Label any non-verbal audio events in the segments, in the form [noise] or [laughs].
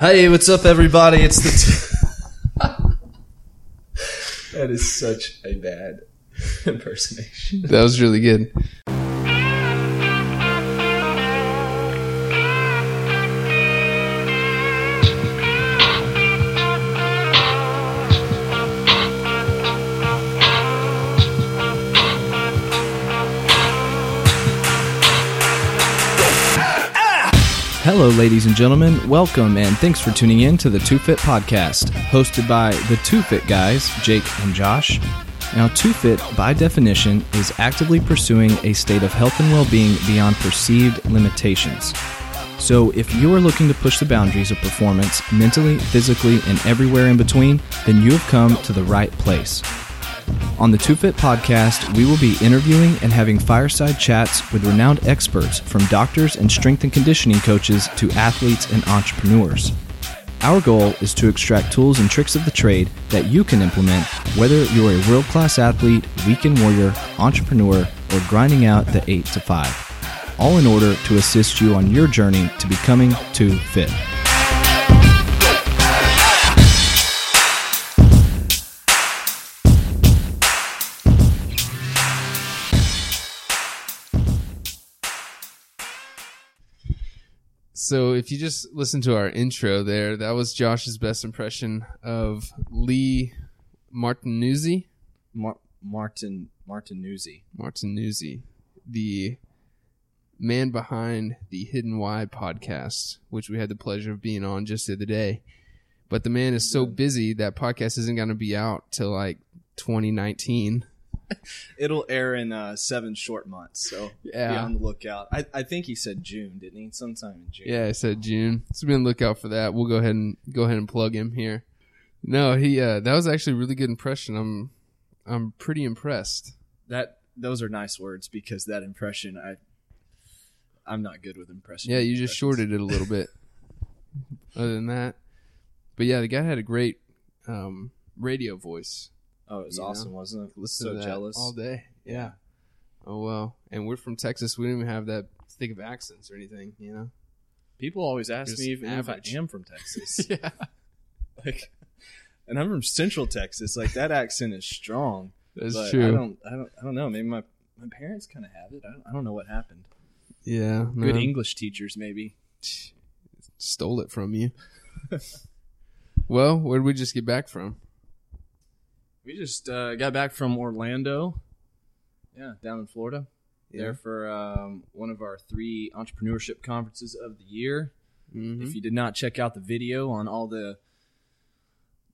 Hey, what's up, everybody? It's the. T- [laughs] that is such a bad [laughs] impersonation. That was really good. Ladies and gentlemen. Welcome and thanks for tuning in to the Two Fit Podcast, hosted by the Two Fit guys, Jake and Josh. Now, Two Fit, by definition, is actively pursuing a state of health and well being beyond perceived limitations. So, if you are looking to push the boundaries of performance mentally, physically, and everywhere in between, then you have come to the right place. On the Two Fit podcast, we will be interviewing and having fireside chats with renowned experts from doctors and strength and conditioning coaches to athletes and entrepreneurs. Our goal is to extract tools and tricks of the trade that you can implement whether you're a world class athlete, weekend warrior, entrepreneur, or grinding out the 8 to 5, all in order to assist you on your journey to becoming too fit. So if you just listen to our intro there, that was Josh's best impression of Lee Martinuzzi. Mar- Martin Martin Newsy. Martinuzzi, the man behind the Hidden Why podcast, which we had the pleasure of being on just the other day. But the man is so busy that podcast isn't going to be out till like 2019. [laughs] It'll air in uh, seven short months, so Yeah. be on the lookout. I, I think he said June, didn't he? Sometime in June. Yeah, I said June. So be on the lookout for that. We'll go ahead and go ahead and plug him here. No, he uh that was actually a really good impression. I'm I'm pretty impressed. That those are nice words because that impression, I I'm not good with impressions. Yeah, you just shorted it a little bit. [laughs] Other than that. But yeah, the guy had a great um radio voice. Oh, it was You know? awesome, wasn't it? Listen so to that jealous. all day. Yeah. Oh well. And we're from Texas. We didn't even have that thick of accents or anything, you know? People always ask Just me even average. if I am from Texas. [laughs] yeah. like, and I'm from Central Texas. Like that accent is strong. That's but true. I don't, I don't, I don't know. Maybe my my parents kind of have it. I don't, I don't know what happened. yeah. Good no. English teachers, maybe. stole it from you. [laughs] well, where did we just get back from? We just uh, got back from Orlando. Yeah, down in Florida. There for um, one of our three entrepreneurship conferences of the year. Mhm. If you did not check out the video on all the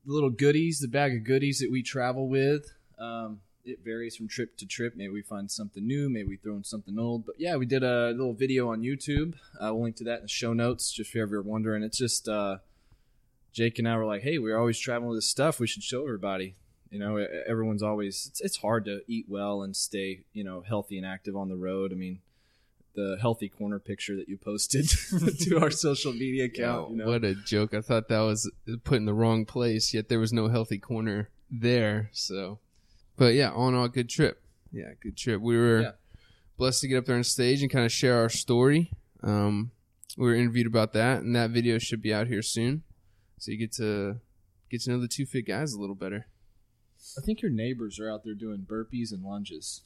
little goodies, the bag of goodies that we travel with, um, it varies from trip to trip. Maybe we find something new, maybe we throw in something old. But yeah, we did a little video on YouTube. Uh, we'll link to that in the show notes, just if you're wondering. It's just uh, Jake and I were like, hey, we're always traveling with this stuff. We should show everybody. You know, everyone's always, it's, it's hard to eat well and stay, you know, healthy and active on the road. I mean, the healthy corner picture that you posted [laughs] to our social media [laughs] account. Oh, you know? What a joke. I thought that was put in the wrong place, yet there was no healthy corner there. So, but yeah, all in all, good trip. Yeah, good trip. We were Yeah. blessed to get up there on stage and kind of share our story. Um, we were interviewed about that, and that video should be out here soon. So you get to get to know the two fit guys a little better. I think your neighbors are out there doing burpees and lunges.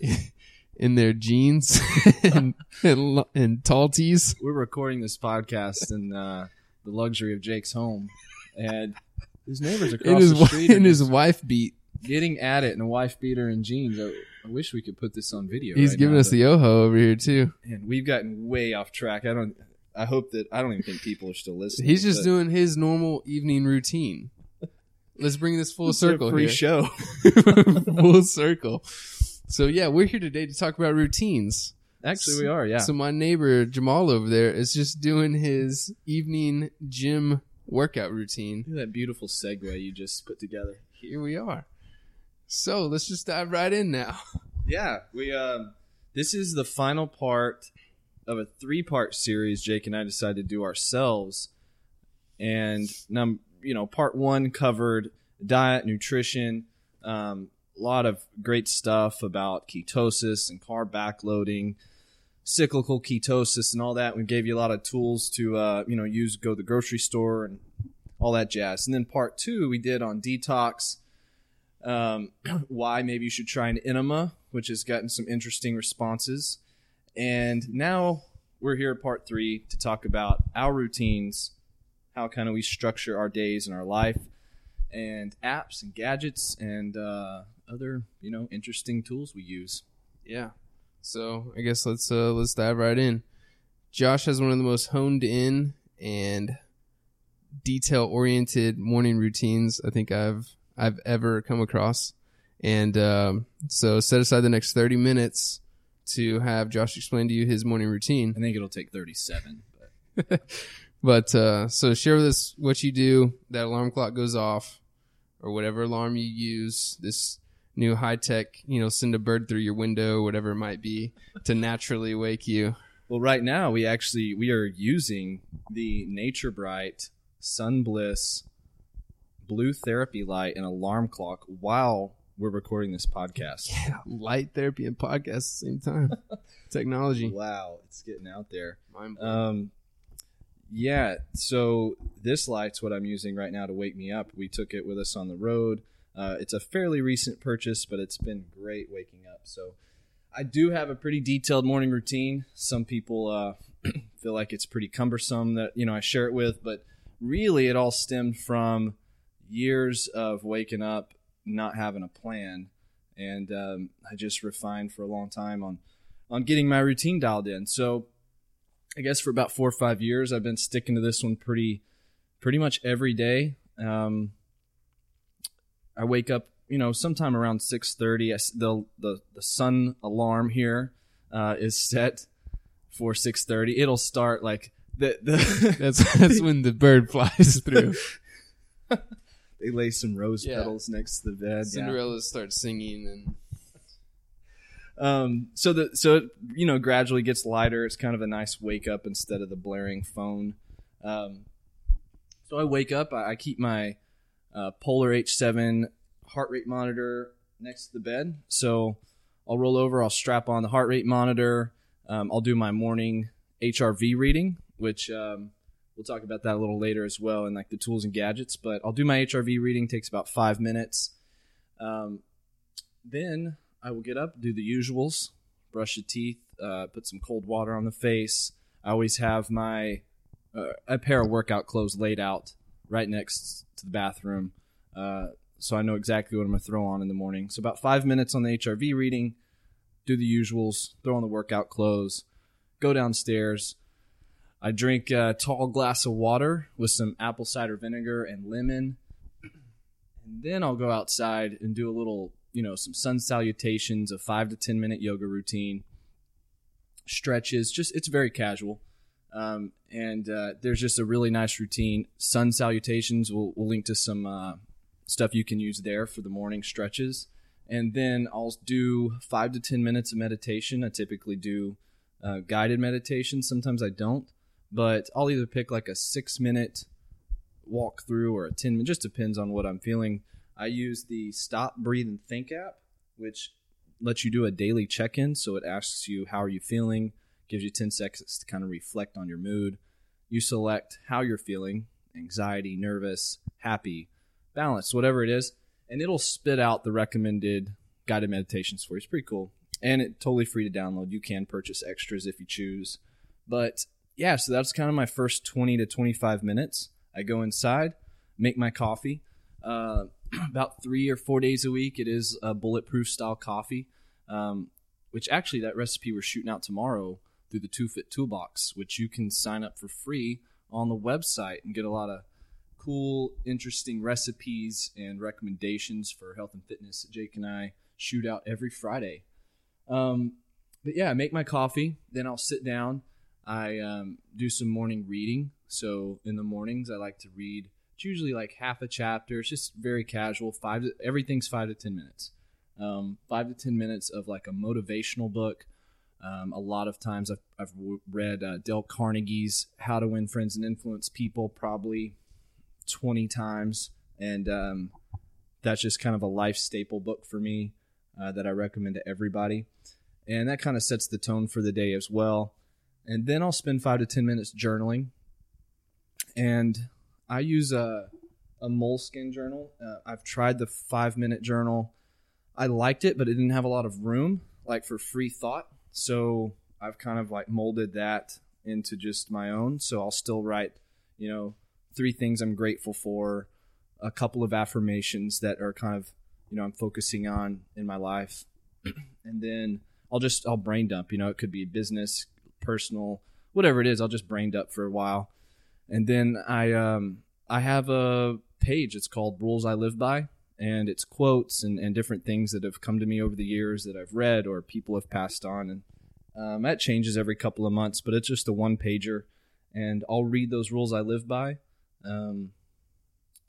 [laughs] in their jeans [laughs] and, and, and tall tees. We're recording this podcast in uh, the luxury of Jake's home, and his neighbors [laughs] And across his, the street and his wife beat. getting at it and a wife beater and jeans. I, I wish we could put this on video. He's right giving now, us the oho over here too. and we've gotten way off track. I don't. I hope that I don't even think people are still listening. He's just doing his normal evening routine. Let's bring this full circle free here. show. [laughs] [laughs] full circle. So yeah, we're here today to talk about routines. Actually, we are. Yeah. So my neighbor Jamal over there is just doing his evening gym workout routine. Look at that beautiful segue you just put together. Here we are. So let's just dive right in now. Yeah, we um this is the final part of a three-part series Jake and I decided to do ourselves. And num you know, part 1 covered diet, nutrition, um a lot of great stuff about ketosis and carb backloading, cyclical ketosis and all that. We gave you a lot of tools to uh, you know use go to the grocery store and all that jazz. And then part two we did on detox. Um, [clears throat] why maybe you should try an enema, which has gotten some interesting responses. And now we're here at part three to talk about our routines, how kind of we structure our days and our life, and apps and gadgets and uh, other you know interesting tools we use. Yeah. So I guess let's uh let's dive right in. Josh has one of the most honed in and detail oriented morning routines I think I've I've ever come across. And um, so set aside the next thirty minutes to have Josh explain to you his morning routine. I think it'll take thirty-seven. But [laughs] But uh, so share with us what you do. That alarm clock goes off, or whatever alarm you use. This new high tech, you know, send a bird through your window, whatever it might be, to naturally wake you. Well, right now we actually we are using the Nature Bright Sun Bliss Blue Therapy Light and alarm clock while we're recording this podcast. [laughs] Yeah, Light therapy and podcast at the same time. [laughs] Technology. Wow, it's getting out there. Mind blowing. Um, yeah, so this light's what I'm using right now to wake me up. We took it with us on the road. Uh, it's a fairly recent purchase, but it's been great waking up. So I do have a pretty detailed morning routine. Some people uh, [clears throat] feel like it's pretty cumbersome that you know I share it with, but really it all stemmed from years of waking up not having a plan, and um, I just refined for a long time on on getting my routine dialed in. So I guess for about four or five years, I've been sticking to this one pretty, pretty much every day. Um, I wake up, you know, sometime around six thirty. The the the sun alarm here uh, is set for six thirty. It'll start like the the [laughs] that's that's when the bird flies through. [laughs] they lay some rose Yeah. petals next to the bed. yeah. Cinderella starts singing, and Um, so the so it you know gradually gets lighter. It's kind of a nice wake up instead of the blaring phone. Um, so I wake up. I, I keep my uh, Polar H7 heart rate monitor next to the bed. So I'll roll over. I'll strap on the heart rate monitor. Um, I'll do my morning HRV reading, which um, we'll talk about that a little later as well, and like the tools and gadgets. But I'll do my HRV reading. Takes about five minutes. Um, then I will get up, do the usuals, brush the teeth, uh, put some cold water on the face. I always have my uh, a pair of workout clothes laid out right next to the bathroom, uh, so I know exactly what I'm gonna throw on in the morning. So about five minutes on the HRV reading, do the usuals, throw on the workout clothes, go downstairs. I drink a tall glass of water with some apple cider vinegar and lemon. And then I'll go outside and do a little, you know, some sun salutations, a five to 10 minute yoga routine, stretches. Just, it's very casual. Um, and uh, there's just a really nice routine. Sun salutations, we'll, we'll link to some uh, stuff you can use there for the morning stretches. And then I'll do five to 10 minutes of meditation. I typically do uh, guided meditation. Sometimes I don't, but I'll either pick like a six minute walk through or a 10 minute, just depends on what I'm feeling. I use the Stop, Breathe, and Think app, which lets you do a daily check in. So it asks you, How are you feeling? Gives you 10 seconds to kind of reflect on your mood. You select how you're feeling anxiety, nervous, happy, balanced, whatever it is, and it'll spit out the recommended guided meditations for you. It's pretty cool. And it's totally free to download. You can purchase extras if you choose. But yeah, so that's kind of my first 20 to 25 minutes. I go inside, make my coffee. Uh, about three or four days a week, it is a bulletproof style coffee, um, which actually that recipe we're shooting out tomorrow through the Two Fit Toolbox, which you can sign up for free on the website and get a lot of cool, interesting recipes and recommendations for health and fitness that Jake and I shoot out every Friday. Um, but yeah, I make my coffee, then I'll sit down. I um, do some morning reading. So in the mornings, I like to read. It's usually like half a chapter. It's just very casual. Five. To, everything's five to ten minutes. Um, five to ten minutes of like a motivational book. Um, a lot of times I've, I've read uh, Dale Carnegie's How to Win Friends and Influence People probably 20 times. And um, that's just kind of a life staple book for me uh, that I recommend to everybody. and that kind of sets the tone for the day as well. And then I'll spend five to ten minutes journaling, and I use a a moleskin journal. Uh, I've tried the five minute journal. I liked it, but it didn't have a lot of room, like for free thought. So I've kind of like molded that into just my own. So I'll still write, you know, three things I'm grateful for, a couple of affirmations that are kind of, you know, I'm focusing on in my life. [clears throat] and then I'll just, I'll brain dump, you know, it could be business, personal, whatever it is. I'll just brain dump for a while. And then I, um, I have a page. It's called Rules I Live By. And it's quotes and, and different things that have come to me over the years that I've read or people have passed on. And um, that changes every couple of months, but it's just a one pager. And I'll read those rules I live by, um,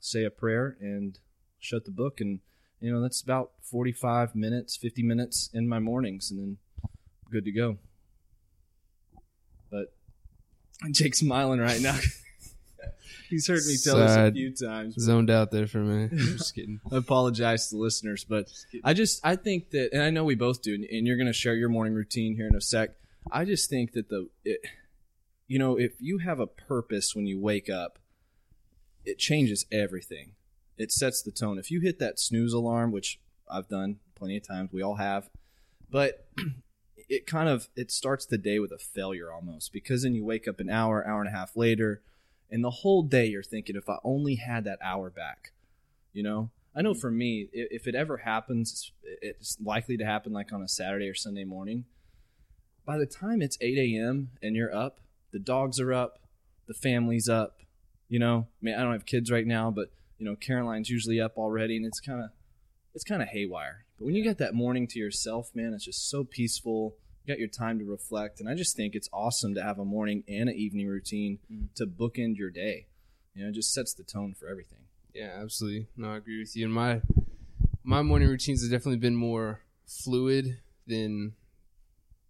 say a prayer, and shut the book. And, you know, that's about 45 minutes, 50 minutes in my mornings, and then good to go. But Jake's smiling right now. [laughs] He's heard me tell this a few times. Zoned out there for me. [laughs] I'm just kidding. I apologize to the listeners, but I just I think that, and I know we both do, and you're going to share your morning routine here in a sec. I just think that the, it, you know, if you have a purpose when you wake up, it changes everything. It sets the tone. If you hit that snooze alarm, which I've done plenty of times, we all have, but [clears throat] it kind of it starts the day with a failure almost because then you wake up an hour, hour and a half later, and the whole day you're thinking, if I only had that hour back, you know. I know mm-hmm. for me, if it ever happens, it's likely to happen like on a Saturday or Sunday morning. By the time it's 8 a.m. and you're up, the dogs are up, the family's up. You know, I mean, I don't have kids right now, but you know, Caroline's usually up already, and it's kind of it's kind of haywire. But when you get that morning to yourself, man, it's just so peaceful. You got your time to reflect, and I just think it's awesome to have a morning and an evening routine to bookend your day. You know, it just sets the tone for everything. Yeah, absolutely. No, I agree with you. And my my morning routines have definitely been more fluid than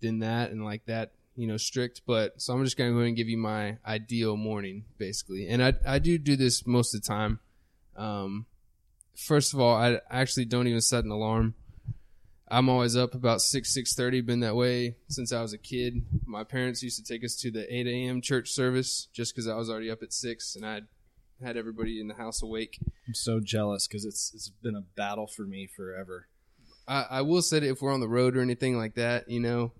than that and like that, you know, strict. But so I'm just gonna go ahead and give you my ideal morning, basically. And I I do do this most of the time. Um, first of all, I actually don't even set an alarm. I'm always up about six six thirty. Been that way since I was a kid. My parents used to take us to the eight a.m. church service just because I was already up at six and I had everybody in the house awake. I'm so jealous because it's it's been a battle for me forever. I, I will say that if we're on the road or anything like that, you know,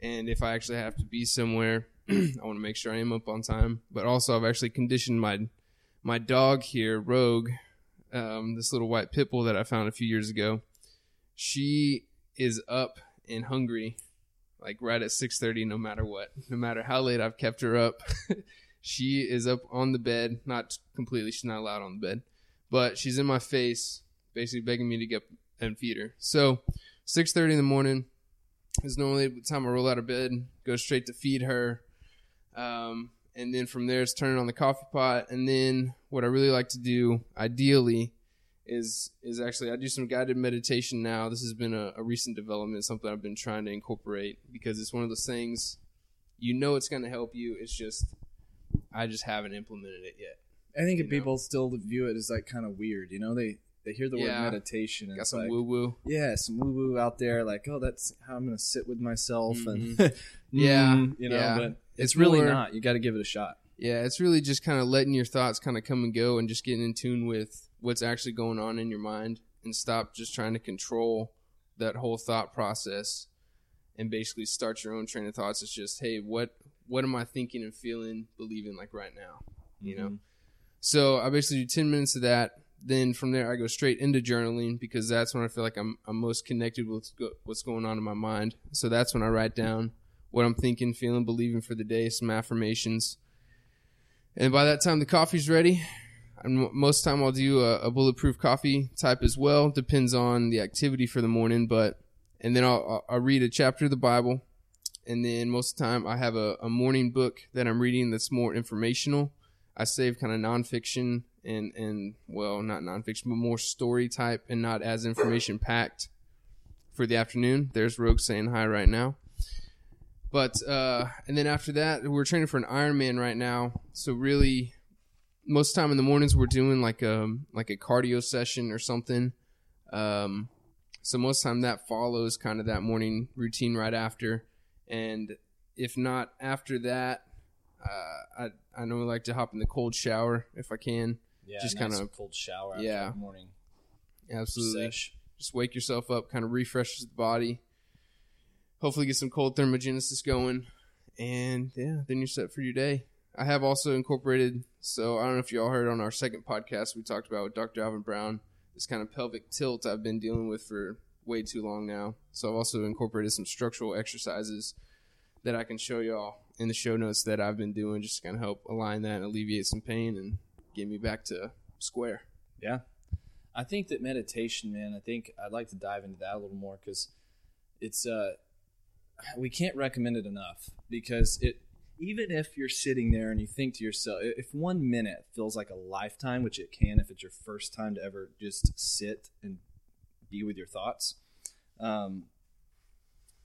and if I actually have to be somewhere, [clears throat] I want to make sure I am up on time. But also, I've actually conditioned my my dog here, Rogue, um, this little white pit bull that I found a few years ago. She is up and hungry, like right at six thirty, no matter what, no matter how late I've kept her up. [laughs] she is up on the bed, not completely. She's not allowed on the bed, but she's in my face, basically begging me to get and feed her. So, six thirty in the morning is normally the time I roll out of bed, go straight to feed her, um, and then from there it's turning on the coffee pot. And then what I really like to do, ideally, is is actually I do some guided meditation now. This has been a, a recent development, something I've been trying to incorporate because it's one of those things you know it's going to help you. It's just I just haven't implemented it yet. I think if know? people still view it as like kind of weird, you know, they they hear the Yeah. word meditation and Got some like, woo woo. yeah, some woo woo out there, like, oh, that's how I'm gonna sit with myself, and [laughs] Yeah, Mm, you know, yeah. but it's, It's really more- not. You got to give it a shot. Yeah, it's really just kind of letting your thoughts kind of come and go and just getting in tune with what's actually going on in your mind and stop just trying to control that whole thought process and basically start your own train of thoughts. It's just, hey, what what am I thinking and feeling, believing like right now? You know? Mm-hmm. So I basically do 10 minutes of that. Then from there, I go straight into journaling because that's when I feel like I'm, I'm most connected with go- what's going on in my mind. So that's when I write down what I'm thinking, feeling, believing for the day, some affirmations. And by that time, the coffee's ready. Most time, I'll do a, a bulletproof coffee type as well. Depends on the activity for the morning, but and then I'll, I'll read a chapter of the Bible, and then most of the time, I have a, a morning book that I'm reading that's more informational. I save kind of nonfiction and and well, not nonfiction, but more story type and not as information packed for the afternoon. There's Rogue saying hi right now. But uh, and then after that, we're training for an Ironman right now. So really, most time in the mornings we're doing like a like a cardio session or something. Um, So most time that follows kind of that morning routine right after, and if not after that, uh, I I normally like to hop in the cold shower if I can. Yeah, Just nice kinda- cold shower. After yeah. morning Absolutely. sesh. Just wake yourself up, kind of refreshes the body. Hopefully, get some cold thermogenesis going, and yeah, then you're set for your day. I have also incorporated. So I don't know if y'all heard on our second podcast we talked about with Dr. Alvin Brown this kind of pelvic tilt I've been dealing with for way too long now. So I've also incorporated some structural exercises that I can show y'all in the show notes that I've been doing just to kind of help align that and alleviate some pain and get me back to square. Yeah. I think that meditation, man, I think I'd like to dive into that a little more because it's, uh, we can't recommend it enough because it, even if you're sitting there and you think to yourself, if one minute feels like a lifetime, which it can if it's your first time to ever just sit and be with your thoughts, um,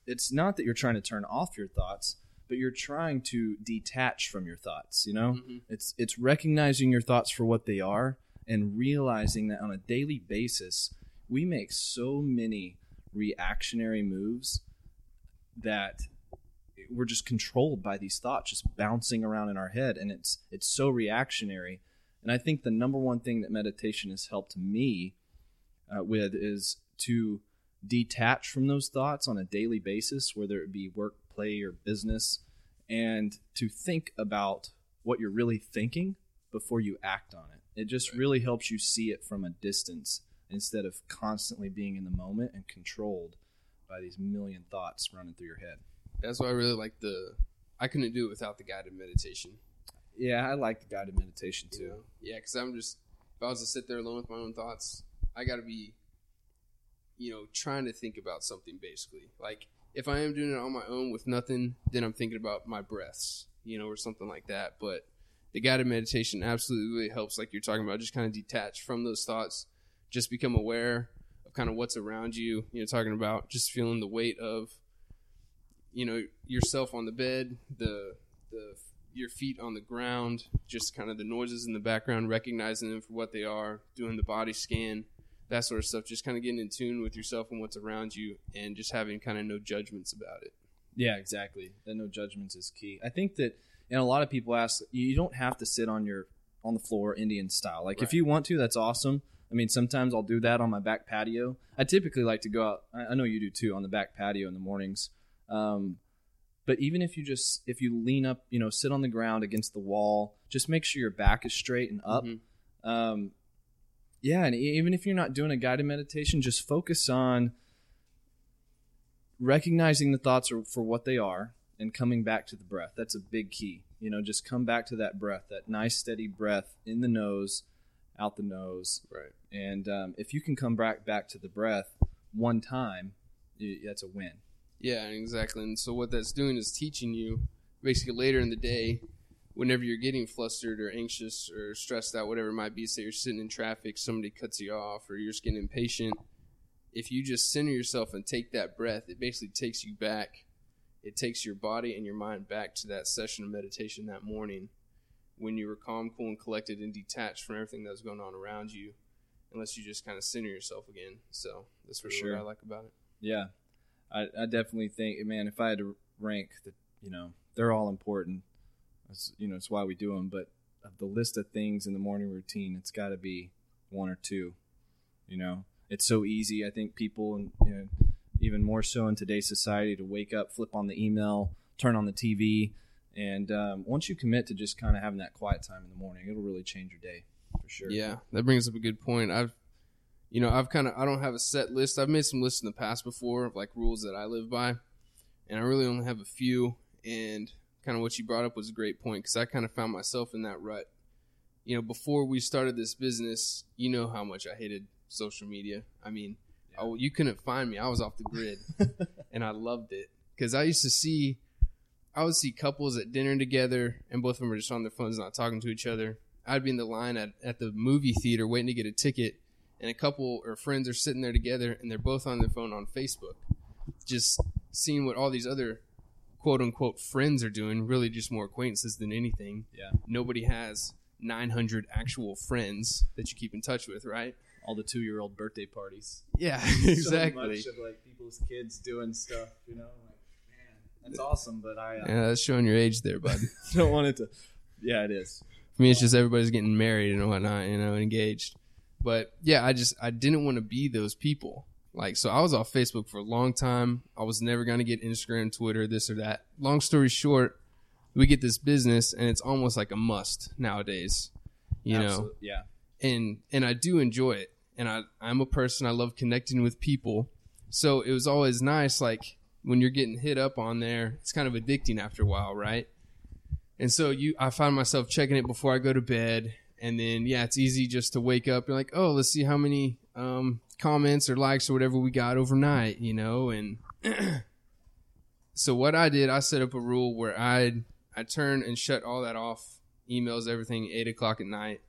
it's not that you're trying to turn off your thoughts, but you're trying to detach from your thoughts, you know? Mhm. It's it's recognizing your thoughts for what they are and realizing that on a daily basis we make so many reactionary moves that we're just controlled by these thoughts just bouncing around in our head and it's it's so reactionary. And i think the number one thing that meditation has helped me uh, with is to detach from those thoughts on a daily basis whether it be work play or business and to think about what you're really thinking before you act on it. It just really helps you see it from a distance instead of constantly being in the moment and controlled by these million thoughts running through your head That's why I really like the. I couldn't do it without the guided meditation. Yeah, I like the guided meditation you too. know? Yeah, because I'm just if I was to sit there alone with my own thoughts, I got to be, you know, trying to think about something basically. Like if I am doing it on my own with nothing, then I'm thinking about my breaths, you know, or something like that. But the guided meditation absolutely helps, like you're talking about, just kind of detach from those thoughts, just become aware of kind of what's around you. You know, talking about just feeling the weight of, you know, yourself on the bed, the the your feet on the ground, just kind of the noises in the background, recognizing them for what they are, doing the body scan, that sort of stuff, just kind of getting in tune with yourself and what's around you, and just having kind of no judgments about it. Yeah, exactly. That no judgments is key. I think that, and a lot of people ask, you don't have to sit on your on the floor Indian style. Like if you want to, that's awesome. I mean, sometimes I'll do that on my back patio. I typically like to go out. I know you do too on the back patio in the mornings. Um, but even if you just if you lean up, you know, sit on the ground against the wall, just make sure your back is straight and up. Mhm. Um, yeah, and even if you're not doing a guided meditation, just focus on recognizing the thoughts are for what they are and coming back to the breath. That's a big key. You know, just come back to that breath, that nice steady breath in the nose, out the nose, Right. and um, if you can come back back to the breath one time, that's a win. Yeah, exactly. And so what that's doing is teaching you basically later in the day, whenever you're getting flustered or anxious or stressed out, whatever it might be, say you're sitting in traffic, somebody cuts you off, or you're just getting impatient. If you just center yourself and take that breath, it basically takes you back. It takes your body and your mind back to that session of meditation that morning when you were calm, cool, and collected and detached from everything that was going on around you, unless you just kind of center yourself again. So that's For really sure. what I like about it. Yeah, I, I definitely think, man, if I had to rank the, you know, they're all important. That's, you know, it's why we do them. But of the list of things in the morning routine, it's got to be one or two. You know, it's so easy. I think people, and you know, even more so in today's society, to wake up, flip on the email, turn on the TV, and um, once you commit to just kind of having that quiet time in the morning, it'll really change your day for sure. Yeah, that brings up a good point. I've, you know, I've kind of I don't have a set list. I've made some lists in the past before of like rules that I live by, and I really only have a few. And kind of what you brought up was a great point because I kind of found myself in that rut. You know, before we started this business, you know how much I hated social media. I mean, Yeah. oh, you couldn't find me. I was off the grid, [laughs] and I loved it because I used to see, I would see couples at dinner together, and both of them were just on their phones, not talking to each other. I'd be in the line at, at the movie theater waiting to get a ticket, and a couple or friends are sitting there together, and they're both on their phone on Facebook, just seeing what all these other quote unquote friends are doing. Really, just more acquaintances than anything. Yeah. Nobody has 900 actual friends that you keep in touch with, right? all the two year old birthday parties. Yeah, exactly. [laughs] So much of like people's kids doing stuff, you know. Like, man, that's awesome, but I uh, Yeah, that's showing your age there, bud. [laughs] don't want it to. Yeah, it is. For me, it's just everybody's getting married and whatnot, you know, engaged. But yeah, I just I didn't want to be those people. Like, so I was off Facebook for a long time. I was never gonna get Instagram, Twitter, this or that. Long story short, we get this business, and it's almost like a must nowadays. You know, yeah, and and I do enjoy it. And I I'm a person I love connecting with people. So it was always nice like when you're getting hit up on there, it's kind of addicting after a while, right? And so you I find myself checking it before I go to bed and then yeah, it's easy just to wake up and like, "Oh, let's see how many um comments or likes or whatever we got overnight, you know, and [clears throat] so what I did, I set up a rule where I I turn and shut all that off, emails, everything, eight o'clock at night,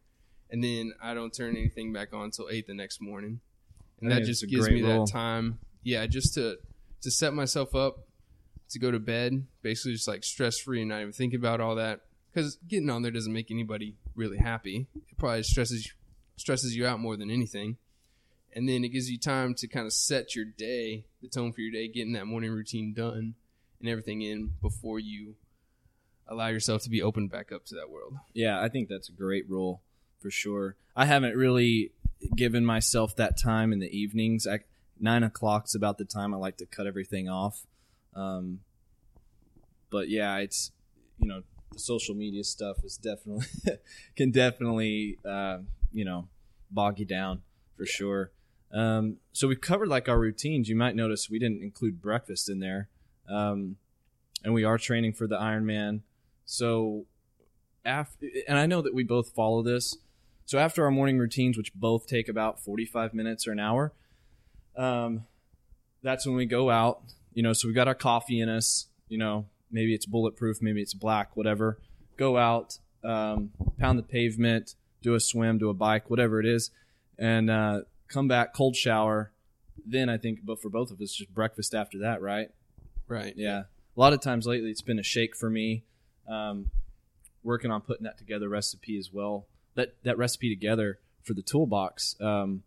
and then I don't turn anything back on until eight the next morning, and that just gives me that time, yeah, just to to set myself up to go to bed, basically just like stress free and not even thinking about all that, because getting on there doesn't make anybody really happy. It probably stresses stresses you out more than anything. And then it gives you time to kind of set your day, the tone for your day, getting that morning routine done and everything in before you allow yourself to be opened back up to that world. yeah. I think that's a great rule for sure. I haven't really given myself that time in the evenings. I, nine o'clock's about the time I like to cut everything off. Um, but yeah, it's you know the social media stuff is definitely [laughs] can definitely uh, you know bog you down for sure. Um, so we've covered like our routines. You might notice we didn't include breakfast in there, um, and we are training for the Ironman. So after, and I know that we both follow this. So after our morning routines, which both take about forty-five minutes or an hour, um, that's when we go out. You know, so we got our coffee in us. You know, maybe it's bulletproof, maybe it's black, whatever. Go out, um, pound the pavement, do a swim, do a bike, whatever it is, and uh, come back, cold shower. Then I think, but for both of us, just breakfast after that, right? Right. Yeah. A lot of times lately, it's been a shake for me. Um, working on putting that together recipe as well. That that recipe together for the toolbox. Um,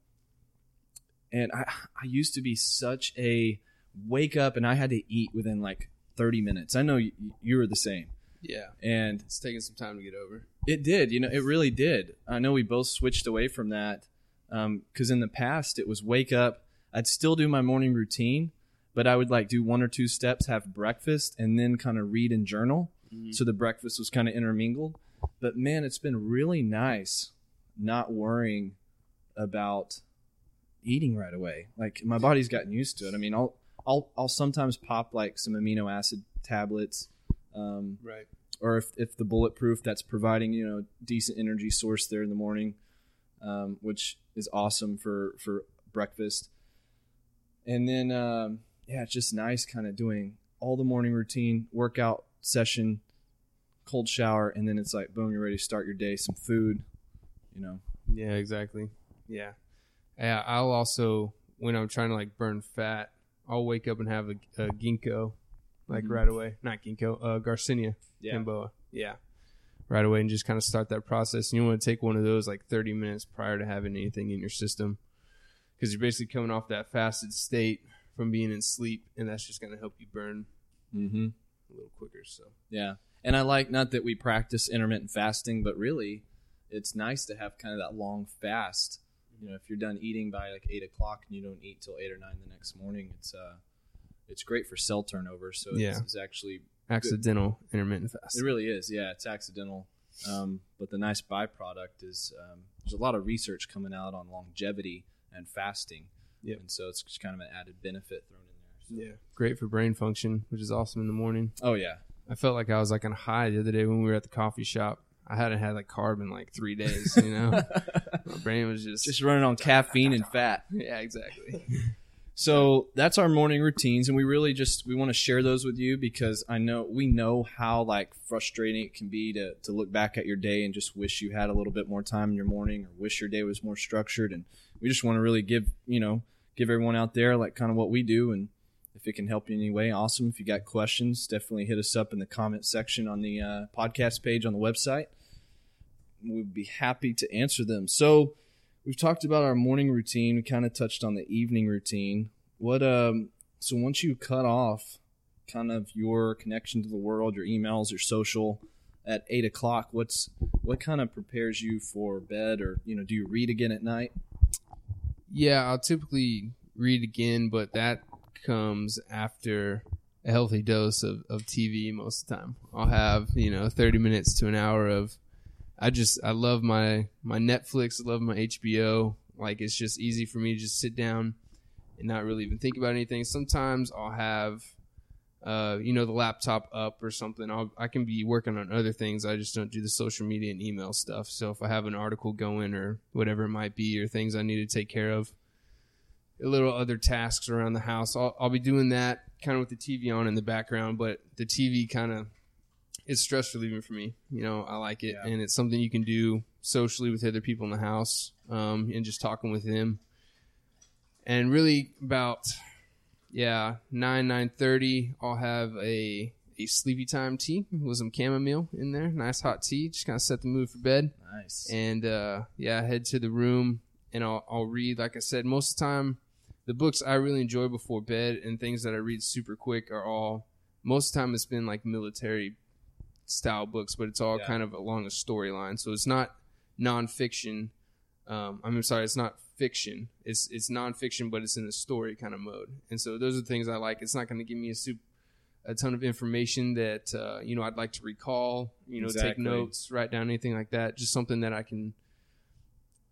and I I used to be such a wake up and I had to eat within like 30 minutes. I know you, you were the same. Yeah. And It's taking some time to get over. it did, you know, it really did. I know we both switched away from that um, because in the past it was wake up. I'd still do my morning routine, but I would like do one or two steps, have breakfast, and then kind of read and journal. Mm-hmm. So the breakfast was kind of intermingled. But man, it's been really nice not worrying about eating right away. Like my body's gotten used to it. I mean, I'll I'll I'll sometimes pop like some amino acid tablets. Um, Right. or if, if the bulletproof that's providing you know decent energy source there in the morning um, which is awesome for for breakfast and then um, yeah it's just nice kind of doing all the morning routine workout session cold shower and then it's like boom you're ready to start your day some food you know Yeah, exactly. Yeah. Yeah, I'll also when I'm trying to like burn fat, I'll wake up and have a, a ginkgo like Mhm. right away. Not ginkgo, uh Garcinia yeah. Yeah. Right away and just kind of start that process. And you want to take one of those like 30 minutes prior to having anything in your system because you're basically coming off that fasted state from being in sleep, and that's just going to help you burn mm-hmm. a little quicker. So Yeah. And I like not that we practice intermittent fasting, but really it's nice to have kind of that long fast. You know, if you're done eating by like eight o'clock and you don't eat till eight or nine the next morning, it's uh it's great for cell turnover. So it's, Yeah. it's actually accidental intermittent fast. it really is. Yeah, it's accidental. Um, but the nice byproduct is um, there's a lot of research coming out on longevity and fasting. Yep. And so it's just kind of an added benefit thrown in there. Yeah, great for brain function, which is awesome in the morning. Oh yeah. I felt like I was like on high the other day when we were at the coffee shop. I hadn't had like carb in like three days. You know, [laughs] my brain was just, just running on caffeine and fat. [laughs] yeah, exactly. [laughs] So that's our morning routines, and we really just we want to share those with you because I know we know how like frustrating it can be to to look back at your day and just wish you had a little bit more time in your morning, or wish your day was more structured. And we just want to really give you know give everyone out there like kind of what we do, and if it can help you in any way, awesome. If you got questions, definitely hit us up in the comment section on the uh, podcast page on the website. We'd be happy to answer them. So we've talked about our morning routine. We kind of touched on the evening routine. What um so once you cut off kind of your connection to the world, your emails, your social at eight o'clock, what's what kind of prepares you for bed or you know, do you read again at night? Yeah, I'll typically read again, but that comes after a healthy dose of, of TV most of the time. I'll have, you know, 30 minutes to an hour of I just I love my my Netflix, I love my HBO. Like it's just easy for me to just sit down and not really even think about anything. Sometimes I'll have uh, you know, the laptop up or something. I'll, I can be working on other things. I just don't do the social media and email stuff. So if I have an article going or whatever it might be, or things I need to take care of, a little other tasks around the house, I'll, I'll be doing that kind of with the TV on in the background. But the TV kind of it's stress relieving for me. You know, I like it, Yeah. and it's something you can do socially with other people in the house, um, and just talking with them. And really, about yeah nine nine thirty, I'll have a a sleepy time tea with some chamomile in there, nice hot tea, just kind of set the mood for bed. Nice. And uh, yeah, head to the room and I'll I'll read. Like I said, most of the time, the books I really enjoy before bed and things that I read super quick are all most of the time it's been like military style books, but it's all Yeah. kind of along a storyline. So it's not nonfiction. Um, I'm sorry, it's not fiction. It's it's nonfiction, but it's in a story kind of mode. And so those are the things I like. It's not going to give me a soup, a ton of information that uh, you know I'd like to recall. You know, take notes, write down anything like that. Just something that I can,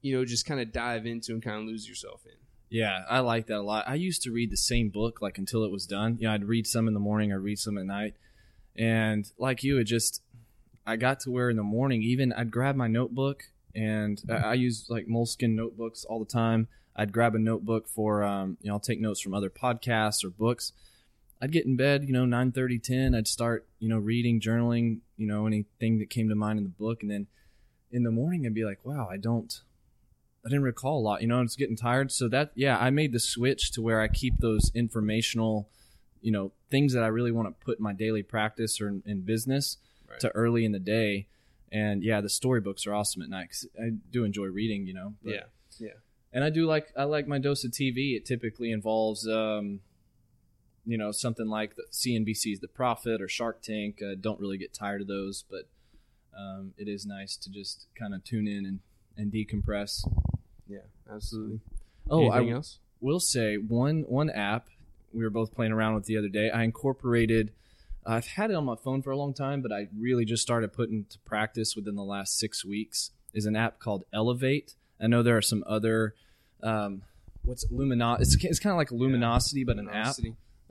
you know, just kind of dive into and kind of lose yourself in. Yeah, I like that a lot. I used to read the same book like until it was done. You know, I'd read some in the morning, I'd read some at night. And like you, it just I got to where in the morning even I'd grab my notebook and I, I use like moleskin notebooks all the time. I'd grab a notebook for um, you know, I'll take notes from other podcasts or books. I'd get in bed, you know, 9 30, 10. I'd start, you know, reading, journaling, you know, anything that came to mind in the book. And then in the morning, I'd be like, wow, I don't, I didn't recall a lot, you know, I was getting tired. So that, yeah, I made the switch to where I keep those informational, you know, things that I really want to put in my daily practice or in, in business Right. to early in the day. And yeah, the storybooks are awesome at night 'cause I do enjoy reading, you know. but- Yeah. Yeah. and I do like I like my dose of TV. It typically involves, um, you know, something like the CNBC's The Profit or Shark Tank. I don't really get tired of those, but um, it is nice to just kind of tune in and, and decompress. Yeah, absolutely. Oh, Anything I else? will say one one app we were both playing around with the other day. I incorporated. I've had it on my phone for a long time, but I really just started putting to practice within the last six weeks. Is an app called Elevate. I know there are some other. Um, what's Luminosity? It's, it's kind of like Luminosity, but an app.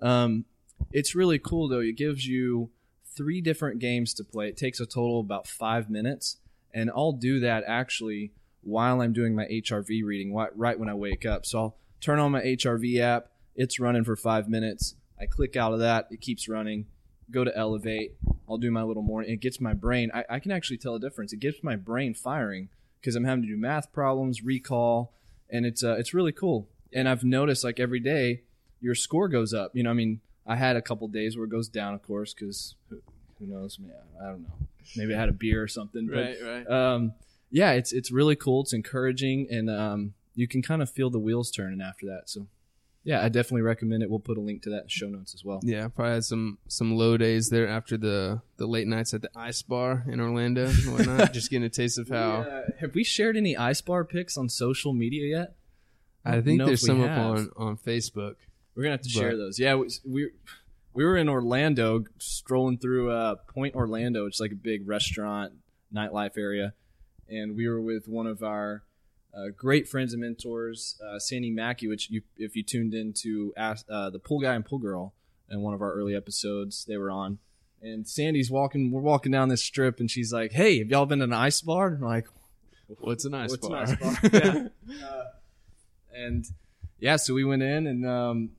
Um, it's really cool though. It gives you three different games to play. It takes a total of about five minutes, and I'll do that actually while I'm doing my HRV reading, right when I wake up. So I'll turn on my HRV app. It's running for five minutes. I click out of that. It keeps running. Go to Elevate. I'll do my little morning. It gets my brain. I, I can actually tell a difference. It gets my brain firing because I'm having to do math problems, recall, and it's uh, it's really cool. And I've noticed like every day your score goes up. You know, I mean, I had a couple days where it goes down, of course, because who, who knows? Man, I don't know. Maybe I had a beer or something. But, Right, right. Um, yeah, it's it's really cool. It's encouraging, and um, you can kind of feel the wheels turning after that. So, yeah, I definitely recommend it. We'll put a link to that in show notes as well. Yeah, probably had some some low days there after the the late nights at the Ice Bar in Orlando and [laughs] whatnot. just getting a taste of how Uh, have we shared any ice bar pics on social media yet? I think there's some up on on Facebook. We're gonna have to But- share those. Yeah, we, we we were in Orlando, strolling through uh, Point Orlando, which is like a big restaurant nightlife area, and we were with one of our uh, great friends and mentors, uh, Sandy Mackey. Which you, if you tuned into ask, uh, the Pool Guy and Pool Girl in one of our early episodes, they were on. And Sandy's walking. We're walking down this strip, and she's like, "Hey, have y'all been to an ice bar?" And I'm like, What's an Ice What's an Bar? ice bar? [laughs] Yeah. Uh, and yeah, so we went in and um,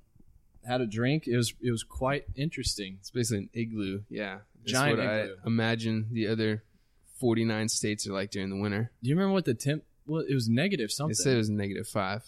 had a drink. It was it was quite interesting. It's basically an igloo. Yeah, Giant what igloo. I imagine the other 49 states are like during the winter. Do you remember what the temp? Well, it was negative something. They said it was negative five,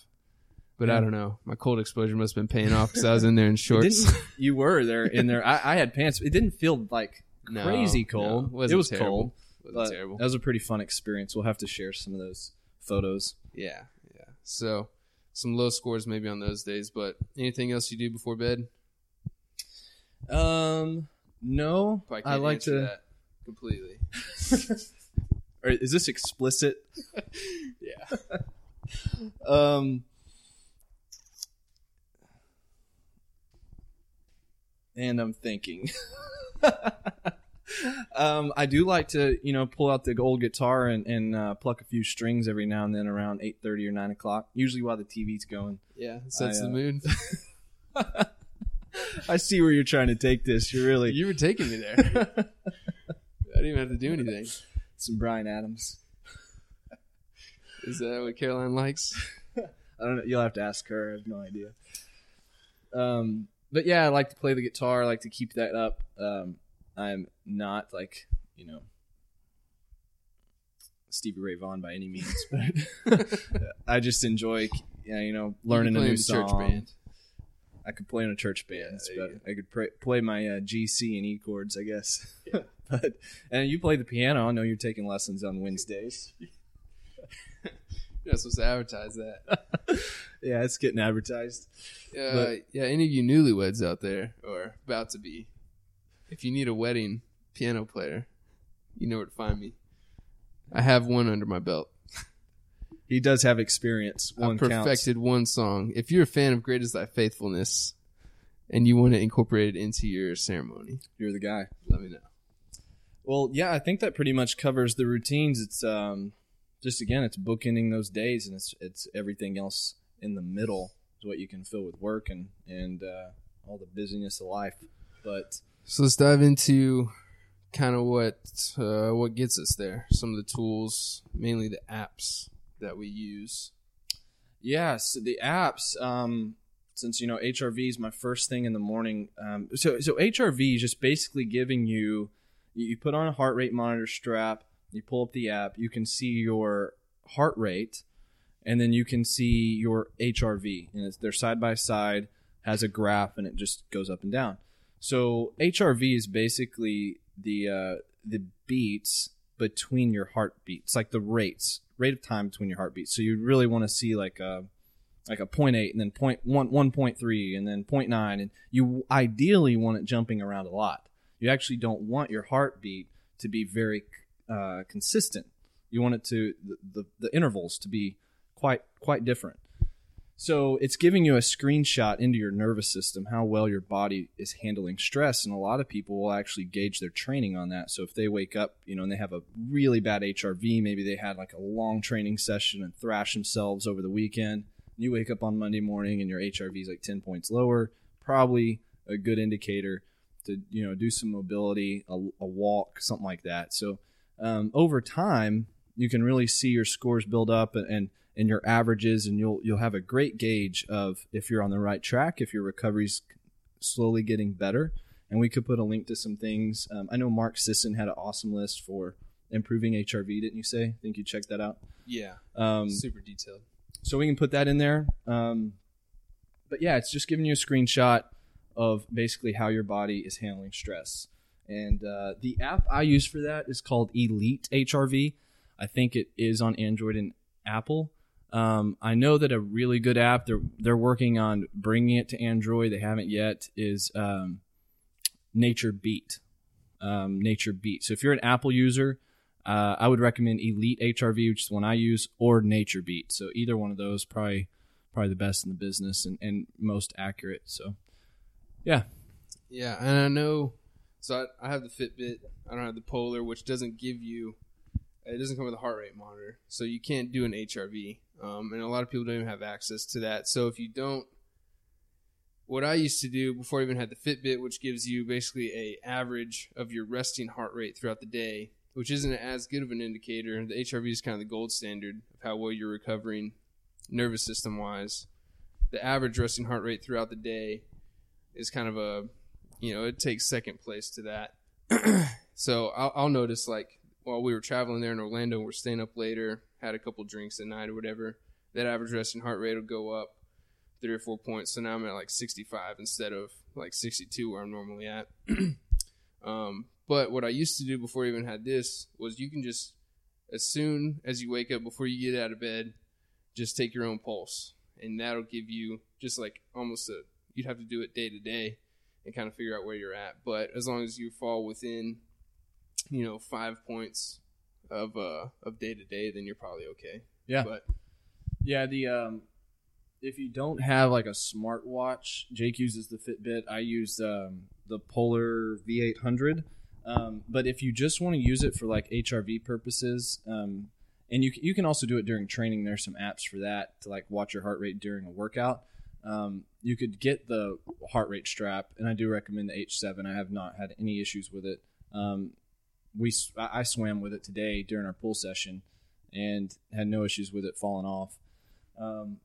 but Yeah. I don't know. My cold exposure must have been paying off because I was in there in [laughs] shorts. [laughs] you were there in there. I, I had pants. It didn't feel like No, crazy no, cold. it wasn't it was terrible. cold. Wasn't terrible. that was a pretty fun experience. We'll have to share some of those photos. Yeah, yeah. So some low scores maybe on those days, but anything else you do before bed? Um, no, I, I like to. that completely. [laughs] Or is this explicit? [laughs] Yeah. [laughs] Um, and I'm thinking. [laughs] um, I do like to, you know, pull out the old guitar and, and uh, pluck a few strings every now and then around eight thirty or nine o'clock. Usually while the TV's going. Yeah, sets I, the uh, mood. I see where you're trying to take this. You're really You were taking me there. I didn't even have to do anything. Some Bryan Adams. Is that what Caroline likes? [laughs] I don't know. You'll have to ask her. I have no idea. Um, but yeah, I like to play the guitar. I like to keep that up. Um, I'm not like you know Stevie Ray Vaughan by any means, but [laughs] I just enjoy you know learning a new song. church band. I could play in a church band, Yeah, but I could pray, play my uh, G, C, and E chords, I guess. [laughs] but and you play the piano. I know you're taking lessons on Wednesdays. [laughs] You're not supposed to advertise that. [laughs] yeah, it's getting advertised. Uh, But- yeah, any of you newlyweds out there or about to be, if you need a wedding piano player, you know where to find me. I have one under my belt. He does have experience. One counts. perfected one song. If you're a fan of Great Is Thy Faithfulness and you want to incorporate it into your ceremony, You're the guy. let me know. Well, yeah, I think that pretty much covers the routines. It's um, just again, it's bookending those days, and it's it's everything else in the middle is what you can fill with work and and uh, all the busyness of life. But So let's dive into kind of what uh, what gets us there. Some of the tools, mainly the apps that we use. yeah, so the apps. Um, since you know HRV is my first thing in the morning. Um, so so HRV is just basically giving you you put on a heart rate monitor strap. You pull up the app. You can see your heart rate, and then you can see your HRV, and it's, they're side by side. Has a graph, and it just goes up and down. So HRV is basically the uh, the beats between your heartbeats, like the rates, rate of time between your heartbeats. So you really want to see like a like a point eight, and then point one, one point three, and then point nine, and you ideally want it jumping around a lot. You actually don't want your heartbeat to be very uh, consistent. You want it to the, the, the intervals to be quite quite different. So it's giving you a screenshot into your nervous system how well your body is handling stress, and a lot of people will actually gauge their training on that. So if they wake up, you know, and they have a really bad HRV, maybe they had like a long training session and thrash themselves over the weekend. And you wake up on Monday morning and your HRV is like ten points lower, probably a good indicator to you know do some mobility, a, a walk, something like that. So um, over time, you can really see your scores build up and, and and your averages, and you'll you'll have a great gauge of if you're on the right track, if your recovery's slowly getting better. And we could put a link to some things. Um, I know Mark Sisson had an awesome list for improving HRV. Didn't you say? I think you checked that out. Yeah, Um, super detailed. so we can put that in there. Um, but yeah, it's just giving you a screenshot of basically how your body is handling stress. And uh, the app I use for that is called Elite HRV. I think it is on Android and Apple. Um, I know that a really good app they're they're working on bringing it to Android. They haven't yet. Is um, Nature Beat. Um, Nature Beat. So if you're an Apple user, uh, I would recommend Elite HRV, which is the one I use, or Nature Beat. So either one of those probably probably the best in the business and, and most accurate. So yeah, Yeah, and I know. So I, I have the Fitbit. I don't have the Polar, which doesn't give you. It doesn't come with a heart rate monitor, so you can't do an HRV. Um, and a lot of people don't even have access to that. So if you don't, what I used to do before I even had the Fitbit, which gives you basically a average of your resting heart rate throughout the day, which isn't as good of an indicator. The HRV is kind of the gold standard of how well you're recovering, nervous system wise. The average resting heart rate throughout the day is kind of a you know, it takes second place to that. [clears throat] so I'll, I'll notice like while we were traveling there in Orlando, we're staying up later, had a couple drinks at night or whatever. That average resting heart rate will go up three or four points. So now I'm at like 65 instead of like 62 where I'm normally at. [clears throat] um, but what I used to do before I even had this was you can just as soon as you wake up before you get out of bed, just take your own pulse, and that'll give you just like almost a you'd have to do it day to day and kind of figure out where you're at. But as long as you fall within, you know, five points of uh of day to day, then you're probably okay. Yeah. But Yeah, the um, if you don't have like a smartwatch, Jake uses the Fitbit. I use um, the Polar V800. Um, but if you just want to use it for like HRV purposes, um, and you you can also do it during training. There's some apps for that to like watch your heart rate during a workout. Um, you could get the heart rate strap, and I do recommend the H7. I have not had any issues with it. Um, we I swam with it today during our pool session, and had no issues with it falling off. Um,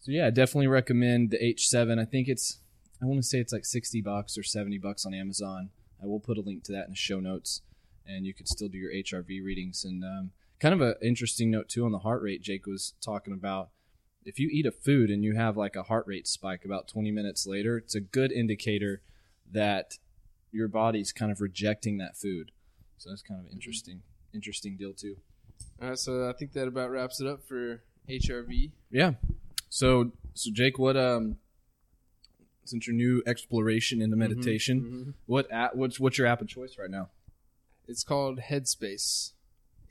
so yeah, definitely recommend the H7. I think it's I want to say it's like 60 bucks or 70 bucks on Amazon. I will put a link to that in the show notes, and you could still do your HRV readings. And um, kind of an interesting note too on the heart rate. Jake was talking about if you eat a food and you have like a heart rate spike about 20 minutes later, it's a good indicator that your body's kind of rejecting that food. So that's kind of an interesting, interesting deal too. all right, so I think that about wraps it up for HRV. Yeah. So so Jake, what um since your new exploration into meditation, Mhm. what app what's what's your app of choice right now? It's called Headspace,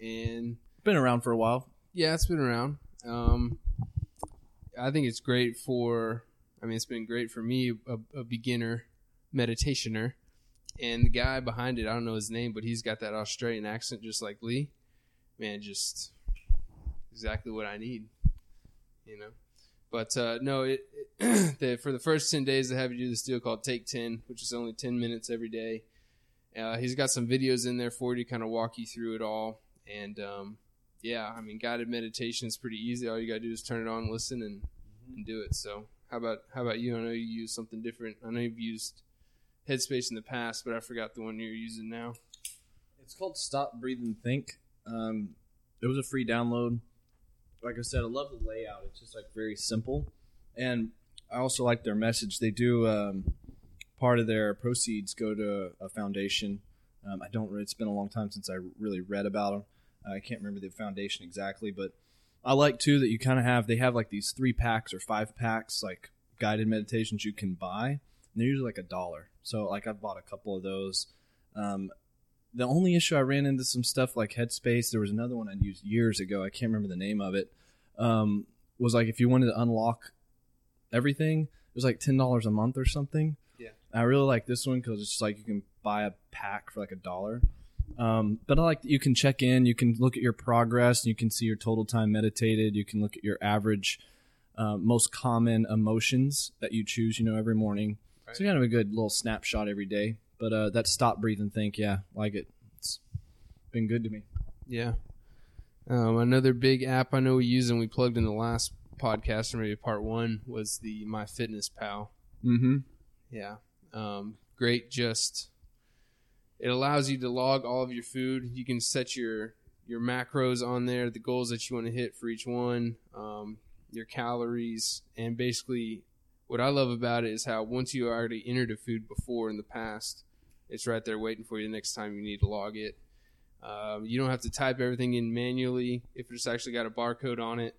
and Been around for a while. yeah, it's been around. Um, I think it's great for. I mean, it's been great for me, a, a beginner meditationer, and the guy behind it, I don't know his name, but he's got that Australian accent just like Lee. Man, just exactly what I need, you know. But uh, no, it, it [clears throat] the, for the first ten days they have you do this deal called Take Ten, which is only ten minutes every day. Uh, he's got some videos in there for you to kind of walk you through it all, and um, yeah, I mean, guided meditation is pretty easy. All you gotta do is turn it on, listen, and, and do it. So, how about how about you? I know you use something different. I know you've used Headspace in the past, but I forgot the one you're using now. It's called Stop Breathe and Think. Um, it was a free download. Like I said, I love the layout. It's just like very simple, and I also like their message. They do um, part of their proceeds go to a foundation. Um, I don't. It's been a long time since I really read about them. I can't remember the foundation exactly, but I like too that you kind of have. They have like these three packs or five packs, like guided meditations you can buy. And they're usually like a dollar. So like I've bought a couple of those. Um, the only issue I ran into some stuff like Headspace. There was another one I used years ago. I can't remember the name of it. Um, was like if you wanted to unlock everything, it was like ten dollars a month or something. Yeah. I really like this one because it's just like you can buy a pack for like a dollar. Um, but I like that you can check in, you can look at your progress, you can see your total time meditated, you can look at your average, uh, most common emotions that you choose, you know, every morning. So kind of a good little snapshot every day. But uh, that stop, breathe, and think, yeah, like it. It's been good to me. Yeah. Um, another big app I know we use and we plugged in the last podcast or maybe part one was the My Fitness Pal. Mm-hmm. Yeah. Um, great. Just it allows you to log all of your food. You can set your your macros on there, the goals that you want to hit for each one, um, your calories, and basically what I love about it is how once you already entered a food before in the past, it's right there waiting for you the next time you need to log it. Um, you don't have to type everything in manually. If it's actually got a barcode on it,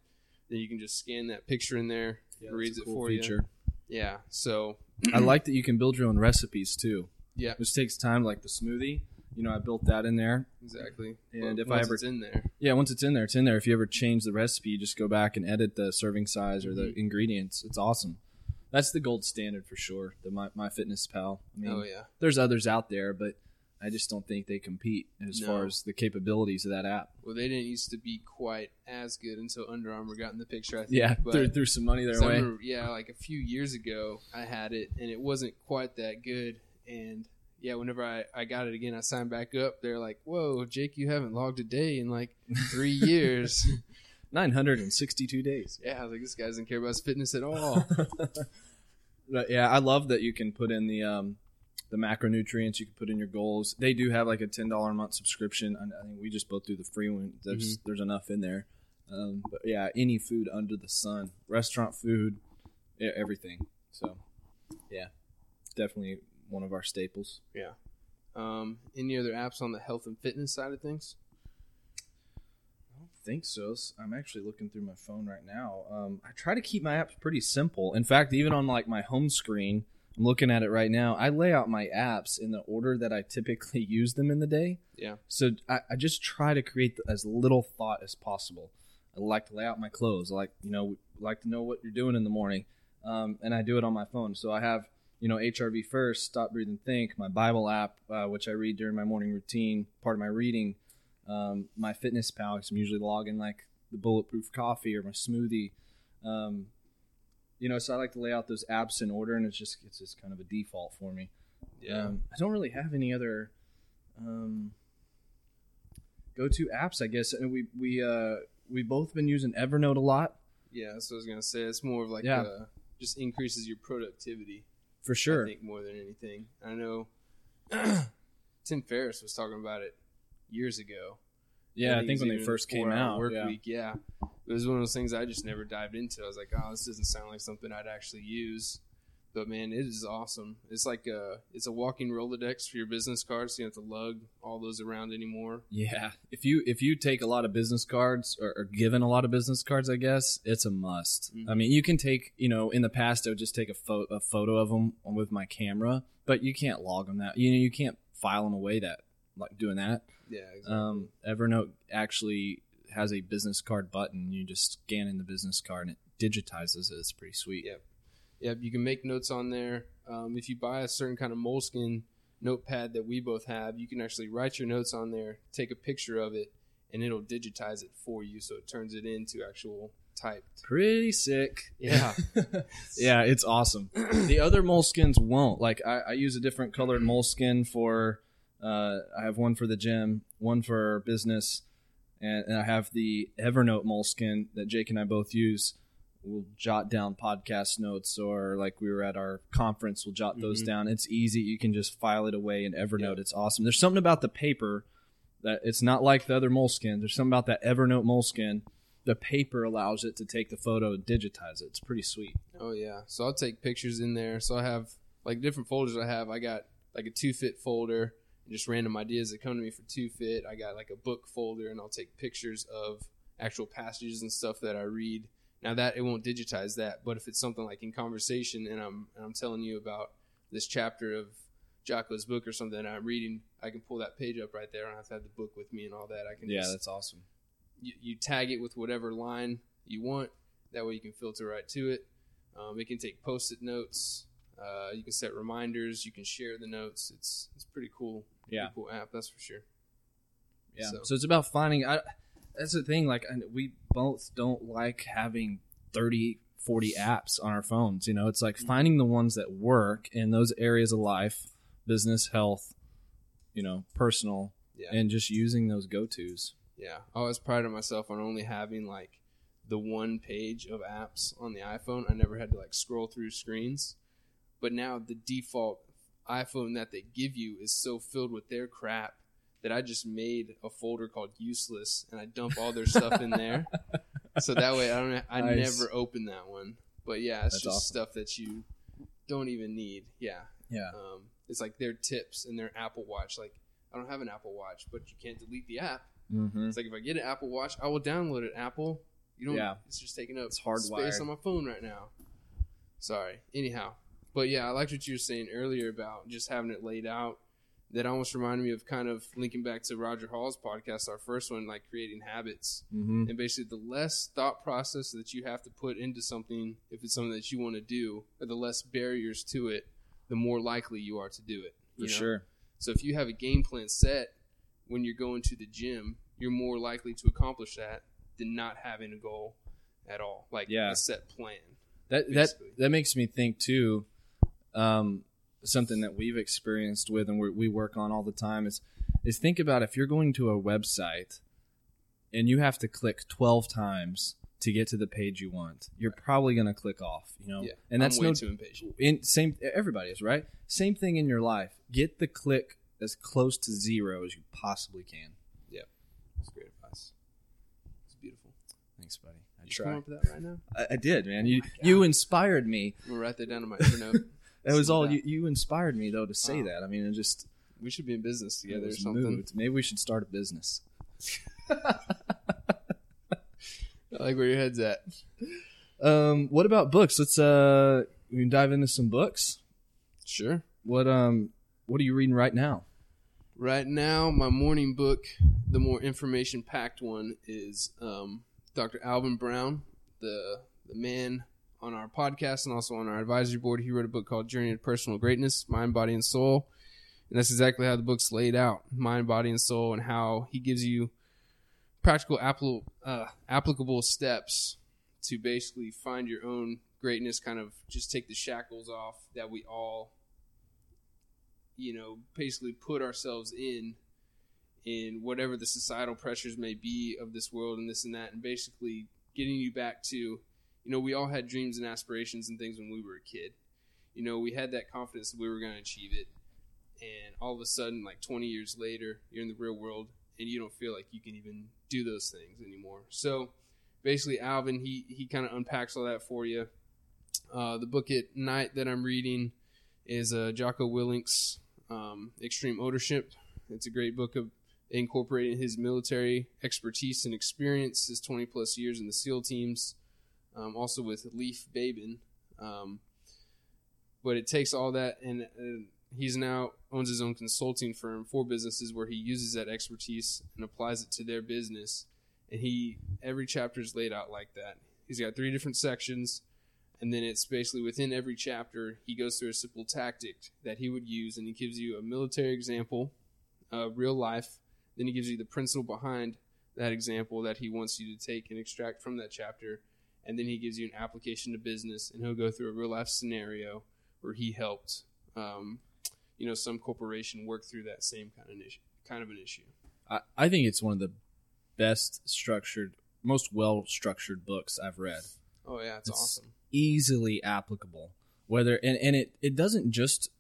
then you can just scan that picture in there. it reads it for you. Yeah. So I like that you can build your own recipes too. Yeah. Which takes time, like the smoothie. You know, I built that in there. Exactly. And Well, if I ever- it's in there, Yeah, once it's in there, it's in there. If you ever change the recipe, you just go back and edit the serving size or Mm-hmm. the ingredients. It's awesome. That's the gold standard for sure. The My, My Fitness Pal. I mean, oh yeah, there's others out there, but I just don't think they compete as No. far as the capabilities of that app. well they didn't used to be quite as good until Under Armour got in the picture. I think. Yeah, threw, threw some money their way. remember, yeah, like a few years ago, I had it and it wasn't quite that good. And yeah, whenever I, I got it again, I signed back up. They're like, "Whoa, Jake, you haven't logged a day in like three [laughs] years." 962 days. yeah, I was like, "This guy doesn't care about his fitness at all." [laughs] But yeah, I love that you can put in the um, the macronutrients. You can put in your goals. They do have like a ten dollar a month subscription. and I think we just both do the free one. There's there's enough in there. Um, but yeah, any food under the sun, restaurant food, everything. So yeah, definitely one of our staples. Yeah. Um, any other apps on the health and fitness side of things? I don't think so. I'm actually looking through my phone right now. Um, I try to keep my apps pretty simple. In fact, even on like my home screen, I'm looking at it right now. I lay out my apps in the order that I typically [laughs] use them in the day. Yeah. So I, I just try to create as little thought as possible. I like to lay out my clothes. I like you know like to know what you're doing in the morning, um, and I do it on my phone. So I have you know HRV first, stop, breathe, and think. My Bible app, uh, which I read during my morning routine, part of my reading. Um, my Fitness Pal, because I'm usually logging like the bulletproof coffee or my smoothie. Um, you know, so I like to lay out those apps in order, and it's just it's just kind of a default for me. Um, I don't really have any other um, go-to apps, I guess. And we we uh, we both been using Evernote a lot yeah. That's what I was gonna say. It's more of like Yeah. uh, just increases your productivity. For sure. I think more than anything. I know [clears throat] Tim Ferriss was talking about it years ago. Yeah, I think when they first came out. Work yeah. week, yeah. It was one of those things I just never dived into. I was like, oh, this doesn't sound like something I'd actually use. But man, it is awesome. It's like a it's a walking Rolodex for your business cards. So you don't have to lug all those around anymore. Yeah, if you if you take a lot of business cards or, or given a lot of business cards, I guess it's a must. Mhm. I mean, you can take you know in the past I would just take a, pho- a photo of them with my camera, but you can't log them that you know you can't file them away that like doing that. Yeah, exactly. Um, Evernote actually has a business card button. You just scan in the business card and it digitizes it. It's pretty sweet. Yep. Yep, you can make notes on there. Um, if you buy a certain kind of Moleskine notepad that we both have, you can actually write your notes on there, take a picture of it, and it'll digitize it for you, so it turns it into actual typed. Pretty sick. Yeah. [laughs] [laughs] yeah, it's awesome. the other Moleskines won't. Like I, I use a different colored Moleskine for. Uh, I have one for the gym, one for business, and, and I have the Evernote Moleskine that Jake and I both use. We'll jot down podcast notes, or like we were at our conference, we'll jot those Mhm. down. It's easy. You can just file it away in Evernote. It's awesome. There's something about the paper that it's not like the other Moleskine. There's something about that Evernote Moleskine. The paper allows it to take the photo and digitize it. It's pretty sweet. Oh yeah. So I'll take pictures in there. So I have like different folders I have. I got like a two fit folder and just random ideas that come to me for two fit. I got like a book folder and I'll take pictures of actual passages and stuff that I read. Now that it won't digitize that, but if it's something like in conversation and I'm and I'm telling you about this chapter of Jocko's book or something I'm reading, I can pull that page up right there. I don't have to have the book with me and all that. I can Yeah, just that's awesome. you, you tag it with whatever line you want. That way you can filter right to it. Um, it can take post-it notes. Uh, you can set reminders. You can share the notes. It's it's pretty cool. Yeah. Pretty cool app. That's for sure. Yeah. So, So- it's about finding. I, that's the thing. Like we both don't like having 30, 40 apps on our phones. You know, it's like mm-hmm. finding the ones that work in those areas of life, business, health, you know, personal, Yeah. and just using those go tos. Yeah, I always prided myself on only having like the one page of apps on the iPhone. I never had to like scroll through screens. But now the default iPhone that they give you is so filled with their crap that I just made a folder called useless and I dump all their stuff in there. [laughs] So that way I don't I Nice. never open that one. But yeah, it's That's just awesome. stuff that you don't even need. Yeah. Yeah. Um, it's like their tips and their Apple Watch. Like I don't have an Apple Watch, but you can't delete the app. Mm-hmm. It's like if I get an Apple Watch, I will download it. Apple, you don't. Yeah. It's just taking up It's hardwired. space on my phone right now. Sorry. Anyhow, but yeah, I liked what you were saying earlier about just having it laid out. That almost reminded me of kind of linking back to Roger Hall's podcast, our first one, like creating habits. Mm-hmm. And basically, the less thought process that you have to put into something, if it's something that you want to do, or the less barriers to it, the more likely you are to do it. For know? sure. So if you have a game plan set when you're going to the gym, you're more likely to accomplish that than not having a goal at all, like Yeah. a set plan. That that that makes me think too. Um, something that we've experienced with and we we work on all the time is is think about if you're going to a website and you have to click twelve times to get to the page you want, you're probably going to click off. You know, Yeah, and that's no too impatient. in same everybody is right. Same thing in your life. Get the click as close to zero as you possibly can. Yeah that's great advice. It's beautiful. Thanks, buddy. I You come up with that right now? I, I did, man. Oh you God. you inspired me. I'm gonna write that down in my [laughs] Evernote. That was all that. you, you inspired me though to say Wow. that. I mean, it just We should be in business together or something. moved. Maybe we should start a business. [laughs] I like where your head's at. Um, what about books? Let's uh, we can dive into some books. Sure. What um, what are you reading right now? Right now, my morning book, the more information packed one, is um, Dr. Alvin Brown, the the man on our podcast and also on our advisory board. He wrote a book called Journey to Personal Greatness: Mind, Body, and Soul, and that's exactly how the book's laid out: mind, body, and soul, and how he gives you practical, uh, applicable steps to basically find your own greatness. Kind of just take the shackles off that we all you know, basically put ourselves in in whatever the societal pressures may be of this world and this and that, and basically getting you back to, you know, we all had dreams and aspirations and things when we were a kid. You know, we had that confidence that we were going to achieve it, and all of a sudden, like 20 years later, you're in the real world and you don't feel like you can even do those things anymore. So, basically, Alvin he he kind of unpacks all that for you. Uh, the book at night that I'm reading is uh, Jocko Willink's um, Extreme Ownership. It's a great book of incorporating his military expertise and experience, his 20 plus years in the SEAL teams, um, also with Leif Babin. Um, but it takes all that, and he's now owns his own consulting firm for businesses where he uses that expertise and applies it to their business. And he every chapter is laid out like that. He's got three different sections and then it's basically within every chapter he goes through a simple tactic that he would use and he gives you a military example uh, real life then he gives you the principle behind that example that he wants you to take and extract from that chapter and then he gives you an application to business and he'll go through a real life scenario where he helped um, you know some corporation work through that same kind of issue kind of an issue I, I think it's one of the best structured, most well structured books I've read. oh yeah it's, It's- awesome Easily applicable. Whether and, and it, it doesn't just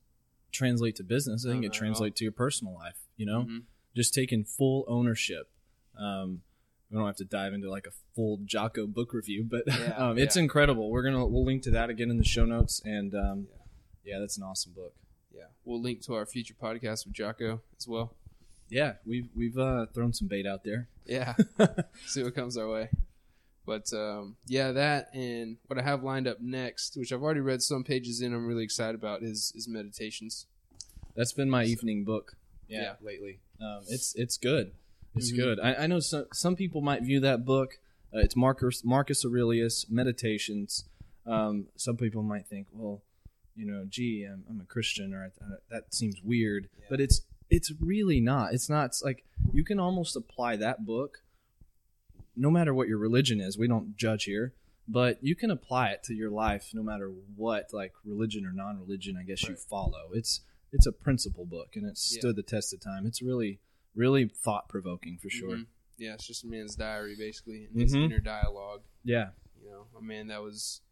translate to business. I think it translates to your personal life. You know, Mhm. just taking full ownership. Um, we don't have to dive into like a full Jocko book review, but Yeah, [laughs] um, it's yeah. incredible. We're gonna we'll link to that again in the show notes, and um, yeah, that's an awesome book. yeah we'll link to our future podcast with jocko as well Yeah, we've we've uh, thrown some bait out there. Yeah. [laughs] See what comes our way. But um, yeah, that and what I have lined up next, which I've already read some pages in, I'm really excited about, is is meditations. That's been my evening book. Yeah, Yeah. lately. Um, it's it's good. It's Mhm. good. I, I know some some people might view that book. Uh, it's Marcus Marcus Aurelius Meditations. Um, some people might think, well, you know, gee, I'm, I'm a Christian, or uh, that seems weird. Yeah. But it's it's really not. It's not. It's like you can almost apply that book, no matter what your religion is. We don't judge here, but you can apply it to your life, no matter what, like religion or non-religion. I guess you follow. It's it's a principle book, and it's Yeah. stood the test of time. It's really really thought provoking for sure. Mhm. Yeah, it's just a man's diary basically, and his Mhm. inner dialogue. Yeah, You know, a man that was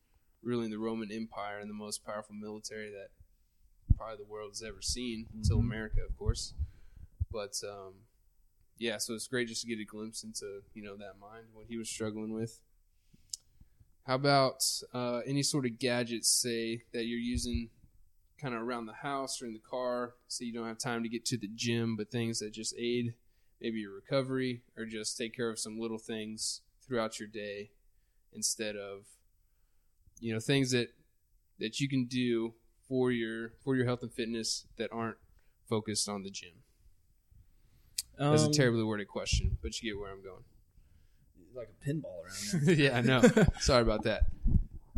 ruling the Roman Empire and the most powerful military that probably the world has ever seen, until Mhm. America, of course. But um, yeah, so it's great just to get a glimpse into you know that mind, what he was struggling with. How about uh, any sort of gadgets, say that you're using kind of around the house or in the car, so you don't have time to get to the gym, but things that just aid maybe your recovery or just take care of some little things throughout your day instead of you know things that that you can do for your for your health and fitness that aren't focused on the gym. That's a Um, terribly worded question, but you get where I'm going. like a pinball around [laughs] there. yeah, I know. [laughs] Sorry about that.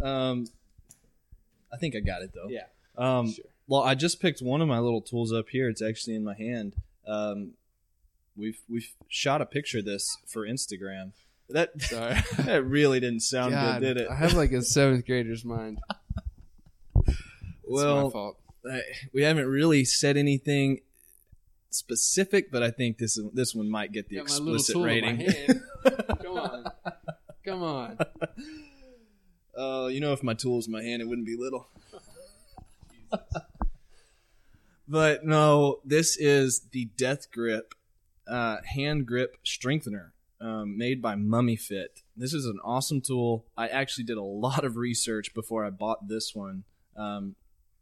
um, I think I got it though. Yeah, Um, sure. Well, I just picked one of my little tools up here. It's actually in my hand. Um, we've we've shot a picture of this for Instagram. That Sorry. [laughs] that really didn't sound God, good, did it? I have like a seventh grader's mind. [laughs] It's my well, fault. I- we haven't really said anything specific, but I think this is, this one might get the Got explicit in my rating. hand. [laughs] Come on, come on. Oh, you know, if my tool was in my hand, it wouldn't be little. [laughs] but no, this is the Death Grip uh, hand grip strengthener um, made by Mummy Fit. This is an awesome tool. I actually did a lot of research before I bought this one. Um,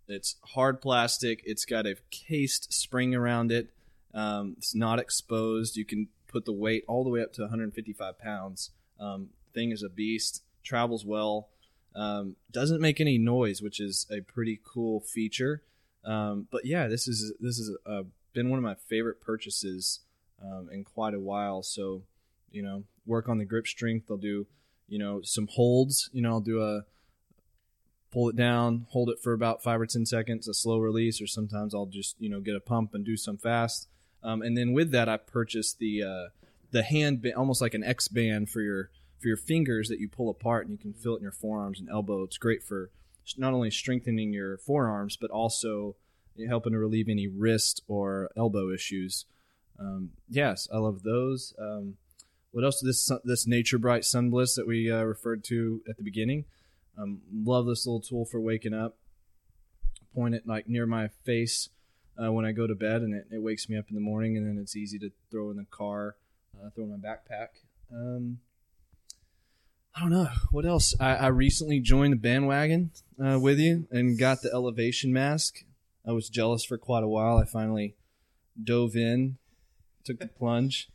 it's hard plastic. It's got a cased spring around it. Um, it's not exposed. You can put the weight all the way up to 155 pounds. Um, thing is a beast. Travels well. Um, doesn't make any noise, which is a pretty cool feature. Um, but yeah, this is this is uh, been one of my favorite purchases um, in quite a while. So you know, work on the grip strength. I'll do you know some holds. You know, I'll do a pull it down, hold it for about five or ten seconds, a slow release, or sometimes I'll just you know get a pump and do some fast. Um, and then with that, I purchased the uh, the hand almost like an X band for your for your fingers that you pull apart, and you can feel it in your forearms and elbow. It's great for not only strengthening your forearms, but also helping to relieve any wrist or elbow issues. Um, yes, I love those. Um, what else? This this Nature Bright Sun Bliss that we uh, referred to at the beginning. Um, love this little tool for waking up. Point it like near my face uh, when I go to bed, and it, it, wakes me up in the morning. And then it's easy to throw in the car, uh, throw in my backpack. Um, I don't know what else. I, I recently joined the bandwagon uh, with you and got the elevation mask. I was jealous for quite a while. I finally dove in, took the plunge.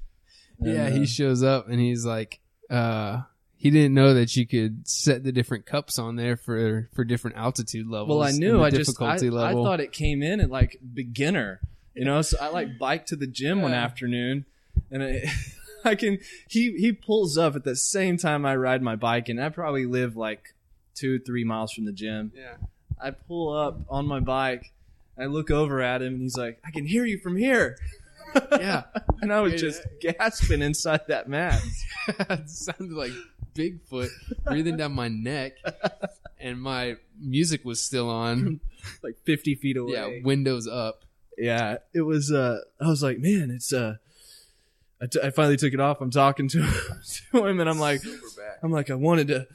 And, yeah, he uh, shows up and he's like, uh, he didn't know that you could set the different cups on there for for different altitude levels. Well, I knew. I just I, I, thought it came in at like beginner. You know, so I like biked to the gym yeah. one afternoon, and it, [laughs] [laughs] I can. He he pulls up at the same time I ride my bike, and I probably live like two three miles from the gym. Yeah. I pull up on my bike. I look over at him, and he's like, "I can hear you from here." [laughs] yeah, [laughs] and I was just gasping inside that mask. it sounded like Bigfoot breathing down my neck, and my music was still on, like fifty feet away. Yeah, windows up. Yeah, it was. uh I was like, man, it's. uh I, t- I finally took it off. I'm talking to, [laughs] to him, and I'm like, I'm like, I wanted to.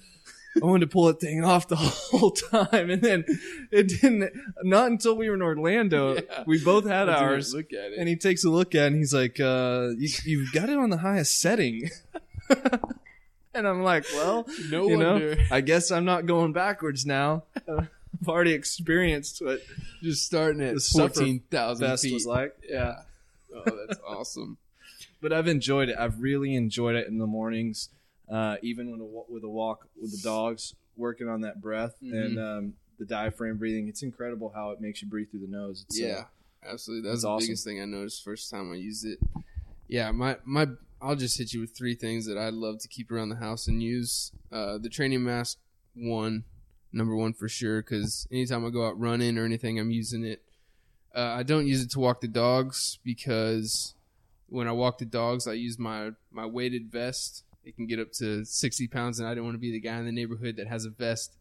I wanted to pull that thing off the [laughs] whole time, and then it didn't. Not until we were in Orlando, [laughs] yeah. we both had ours. Look at it, and he takes a look at it, and he's like, uh, you, "You've got it on the highest setting." And I'm like, well, no you wonder. Know, I guess I'm not going backwards now. I've already experienced what just starting at fourteen thousand feet was like. Yeah. Oh, that's awesome. But I've enjoyed it. I've really enjoyed it in the mornings, uh, even with a, with a walk with the dogs, working on that breath mm-hmm. and um, the diaphragm breathing. It's incredible how it makes you breathe through the nose. It's, uh, yeah, uh, absolutely. That's the awesome. biggest thing I noticed first time I used it. Yeah, my my I'll just hit you with three things that I'd love to keep around the house and use. Uh, the training mask, one, number one for sure, because anytime I go out running or anything, I'm using it. Uh, I don't use it to walk the dogs because when I walk the dogs, I use my, my weighted vest. It can get up to 60 pounds, and I don't want to be the guy in the neighborhood that has a vest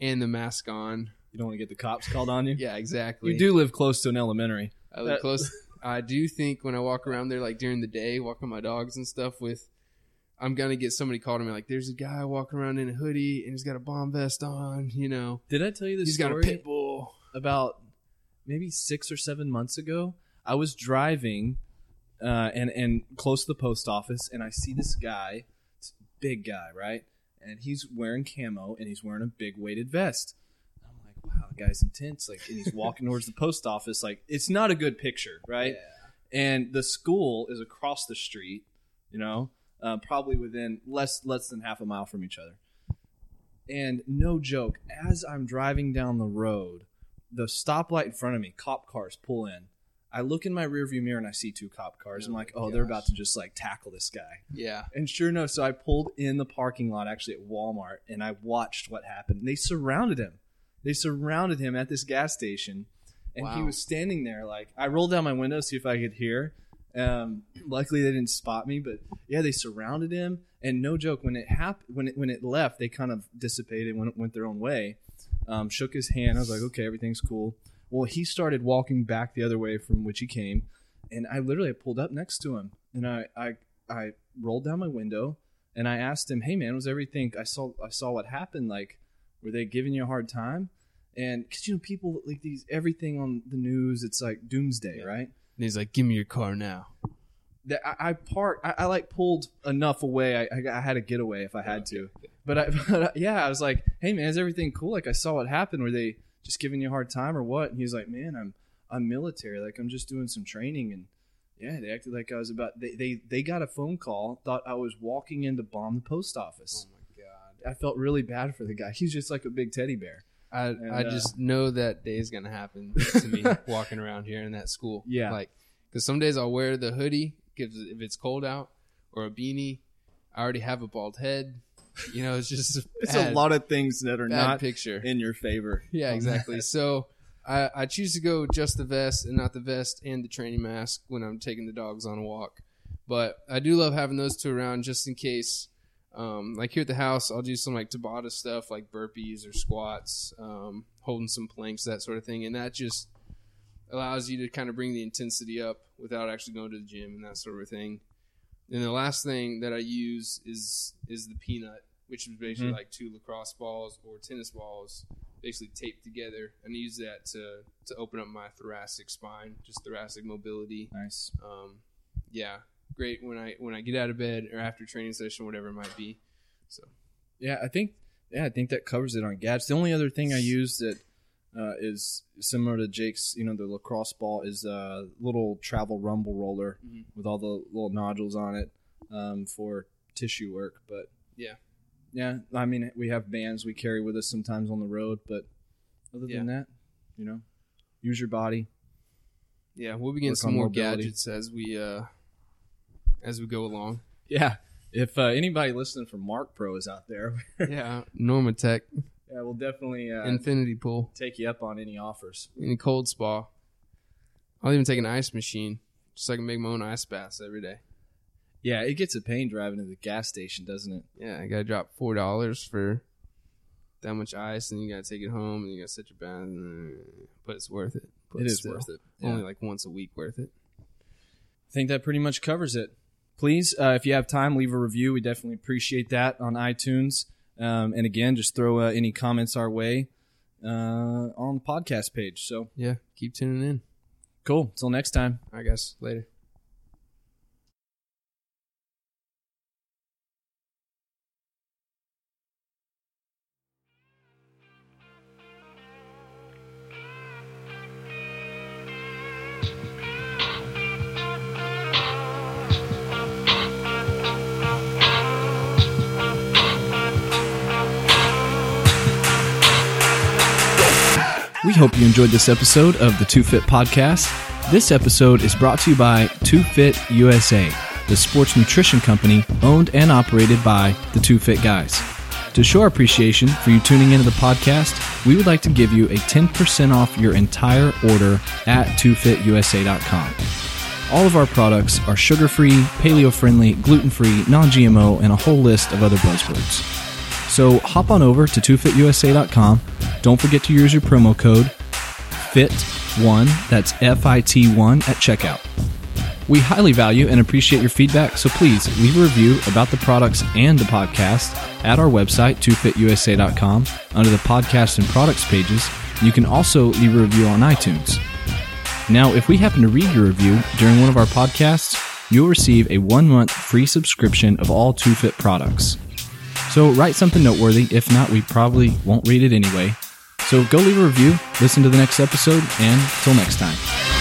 and the mask on. You don't want to get the cops called on you? [laughs] yeah, exactly. You do live close to an elementary. I live that, close. [laughs] I do think when I walk around there, like during the day, walking my dogs and stuff with, I'm gonna get somebody called me like, "There's a guy walking around in a hoodie and he's got a bomb vest on." [laughs] You know, did I tell you this? He's story got a pit bull. About maybe six or seven months ago, I was driving uh, and and close to the post office, and I see this guy, big guy, right? And he's wearing camo and he's wearing a big weighted vest I'm like, wow, the guy's intense. Like, and he's walking [laughs] towards the post office. Like, it's not a good picture, right? Yeah. And the school is across the street. You know, uh, probably within less less than half a mile from each other. And no joke, as I'm driving down the road, the stoplight in front of me, cop cars pull in. I look in my rearview mirror and I see two cop cars. Oh I'm like, oh, gosh. they're about to just like tackle this guy. Yeah. And sure enough, so I pulled in the parking lot actually at Walmart and I watched what happened. They surrounded him. They surrounded him at this gas station, and wow. he was standing there. Like I rolled down my window to see if I could hear. Um, luckily, they didn't spot me, but yeah, they surrounded him. And no joke, when it happened, when it when it left, they kind of dissipated, went went their own way. Um, shook his hand. I was like, okay, everything's cool. Well, he started walking back the other way from which he came, and I literally pulled up next to him, and I I I rolled down my window, and I asked him, "Hey, man, was everything? I saw I saw what happened. Like, were they giving you a hard time?" and because you know people like these everything on the news it's like doomsday yeah. right and he's like give me your car now that I, I parked I, I, like pulled enough away I, I, I had a getaway if I had to but I [laughs] but uh, yeah I was like hey man is everything cool like I saw what happened were they just giving you a hard time or what and he's like man I'm I'm military like I'm just doing some training and yeah they acted like I was about they they, they got a phone call thought I was walking in to bomb the post office oh my god! I felt really bad for the guy. He's just like a big teddy bear. I And, I uh, just know that day is gonna happen [laughs] to me walking around here in that school. Yeah. like because some days I'll wear the hoodie if if it's cold out or a beanie. I already have a bald head. You know, it's just [laughs] It's bad, a lot of things that are not picture. in your favor. Yeah, exactly. so I, I choose to go just the vest and not the vest and the training mask when I'm taking the dogs on a walk. But I do love having those two around just in case. Um, like here at the house, I'll do some like Tabata stuff like burpees or squats, um, holding some planks, that sort of thing. And that just allows you to kind of bring the intensity up without actually going to the gym and that sort of thing. And the last thing that I use is is the peanut, which is basically Mhm. like two lacrosse balls or tennis balls basically taped together and I use that to to open up my thoracic spine, just thoracic mobility. Nice. Um, yeah, great when I when I get out of bed or after training session, whatever it might be. So Yeah, I think yeah, I think that covers it on gadgets. The only other thing I use that uh, is similar to Jake's, you know, the lacrosse ball is a little travel rumble roller Mhm. with all the little nodules on it um, for tissue work. But Yeah. yeah, I mean, we have bands we carry with us sometimes on the road, but other than that, you know, use your body. yeah, we'll be getting some more mobility. gadgets as we uh as we go along. Yeah. If uh, anybody listening from Marc Pro is out there, [laughs] yeah, NormaTec, yeah, we'll definitely uh, Infinity Pool, take you up on any offers. any cold spa. I'll even take an ice machine just so I can make my own ice baths every day. Yeah, it gets a pain driving to the gas station, doesn't it? Yeah, I gotta drop four dollars for that much ice, and you gotta take it home, and you gotta set your bath. But it's worth it. But It it's is, though. worth it. Yeah. Only like once a week worth it. I think that pretty much covers it. Please, uh, if you have time, leave a review. We definitely appreciate that on iTunes. Um, and again, just throw uh, any comments our way uh, on the podcast page. So Yeah, keep tuning in. cool. Until next time. I guess later. Hope you enjoyed this episode of the Two Fit Podcast. This episode is brought to you by Two Fit USA, the sports nutrition company owned and operated by the Two Fit Guys. To show our appreciation for you tuning into the podcast, we would like to give you a 10% off your entire order at twofitusa.com. All of our products are sugar free, paleo friendly, gluten free, non GMO, and a whole list of other buzzwords. So hop on over to twofitusa.com. Don't forget to use your promo code FIT1, that's F I T 1 at checkout. We highly value and appreciate your feedback, so please leave a review about the products and the podcast at our website, twofitusa.com, under the podcast and products pages. You can also leave a review on iTunes. Now, if we happen to read your review during one of our podcasts, you'll receive a one month free subscription of all Two Fit products. So write something noteworthy. If not, we probably won't read it anyway. So go leave a review, listen to the next episode, and till next time.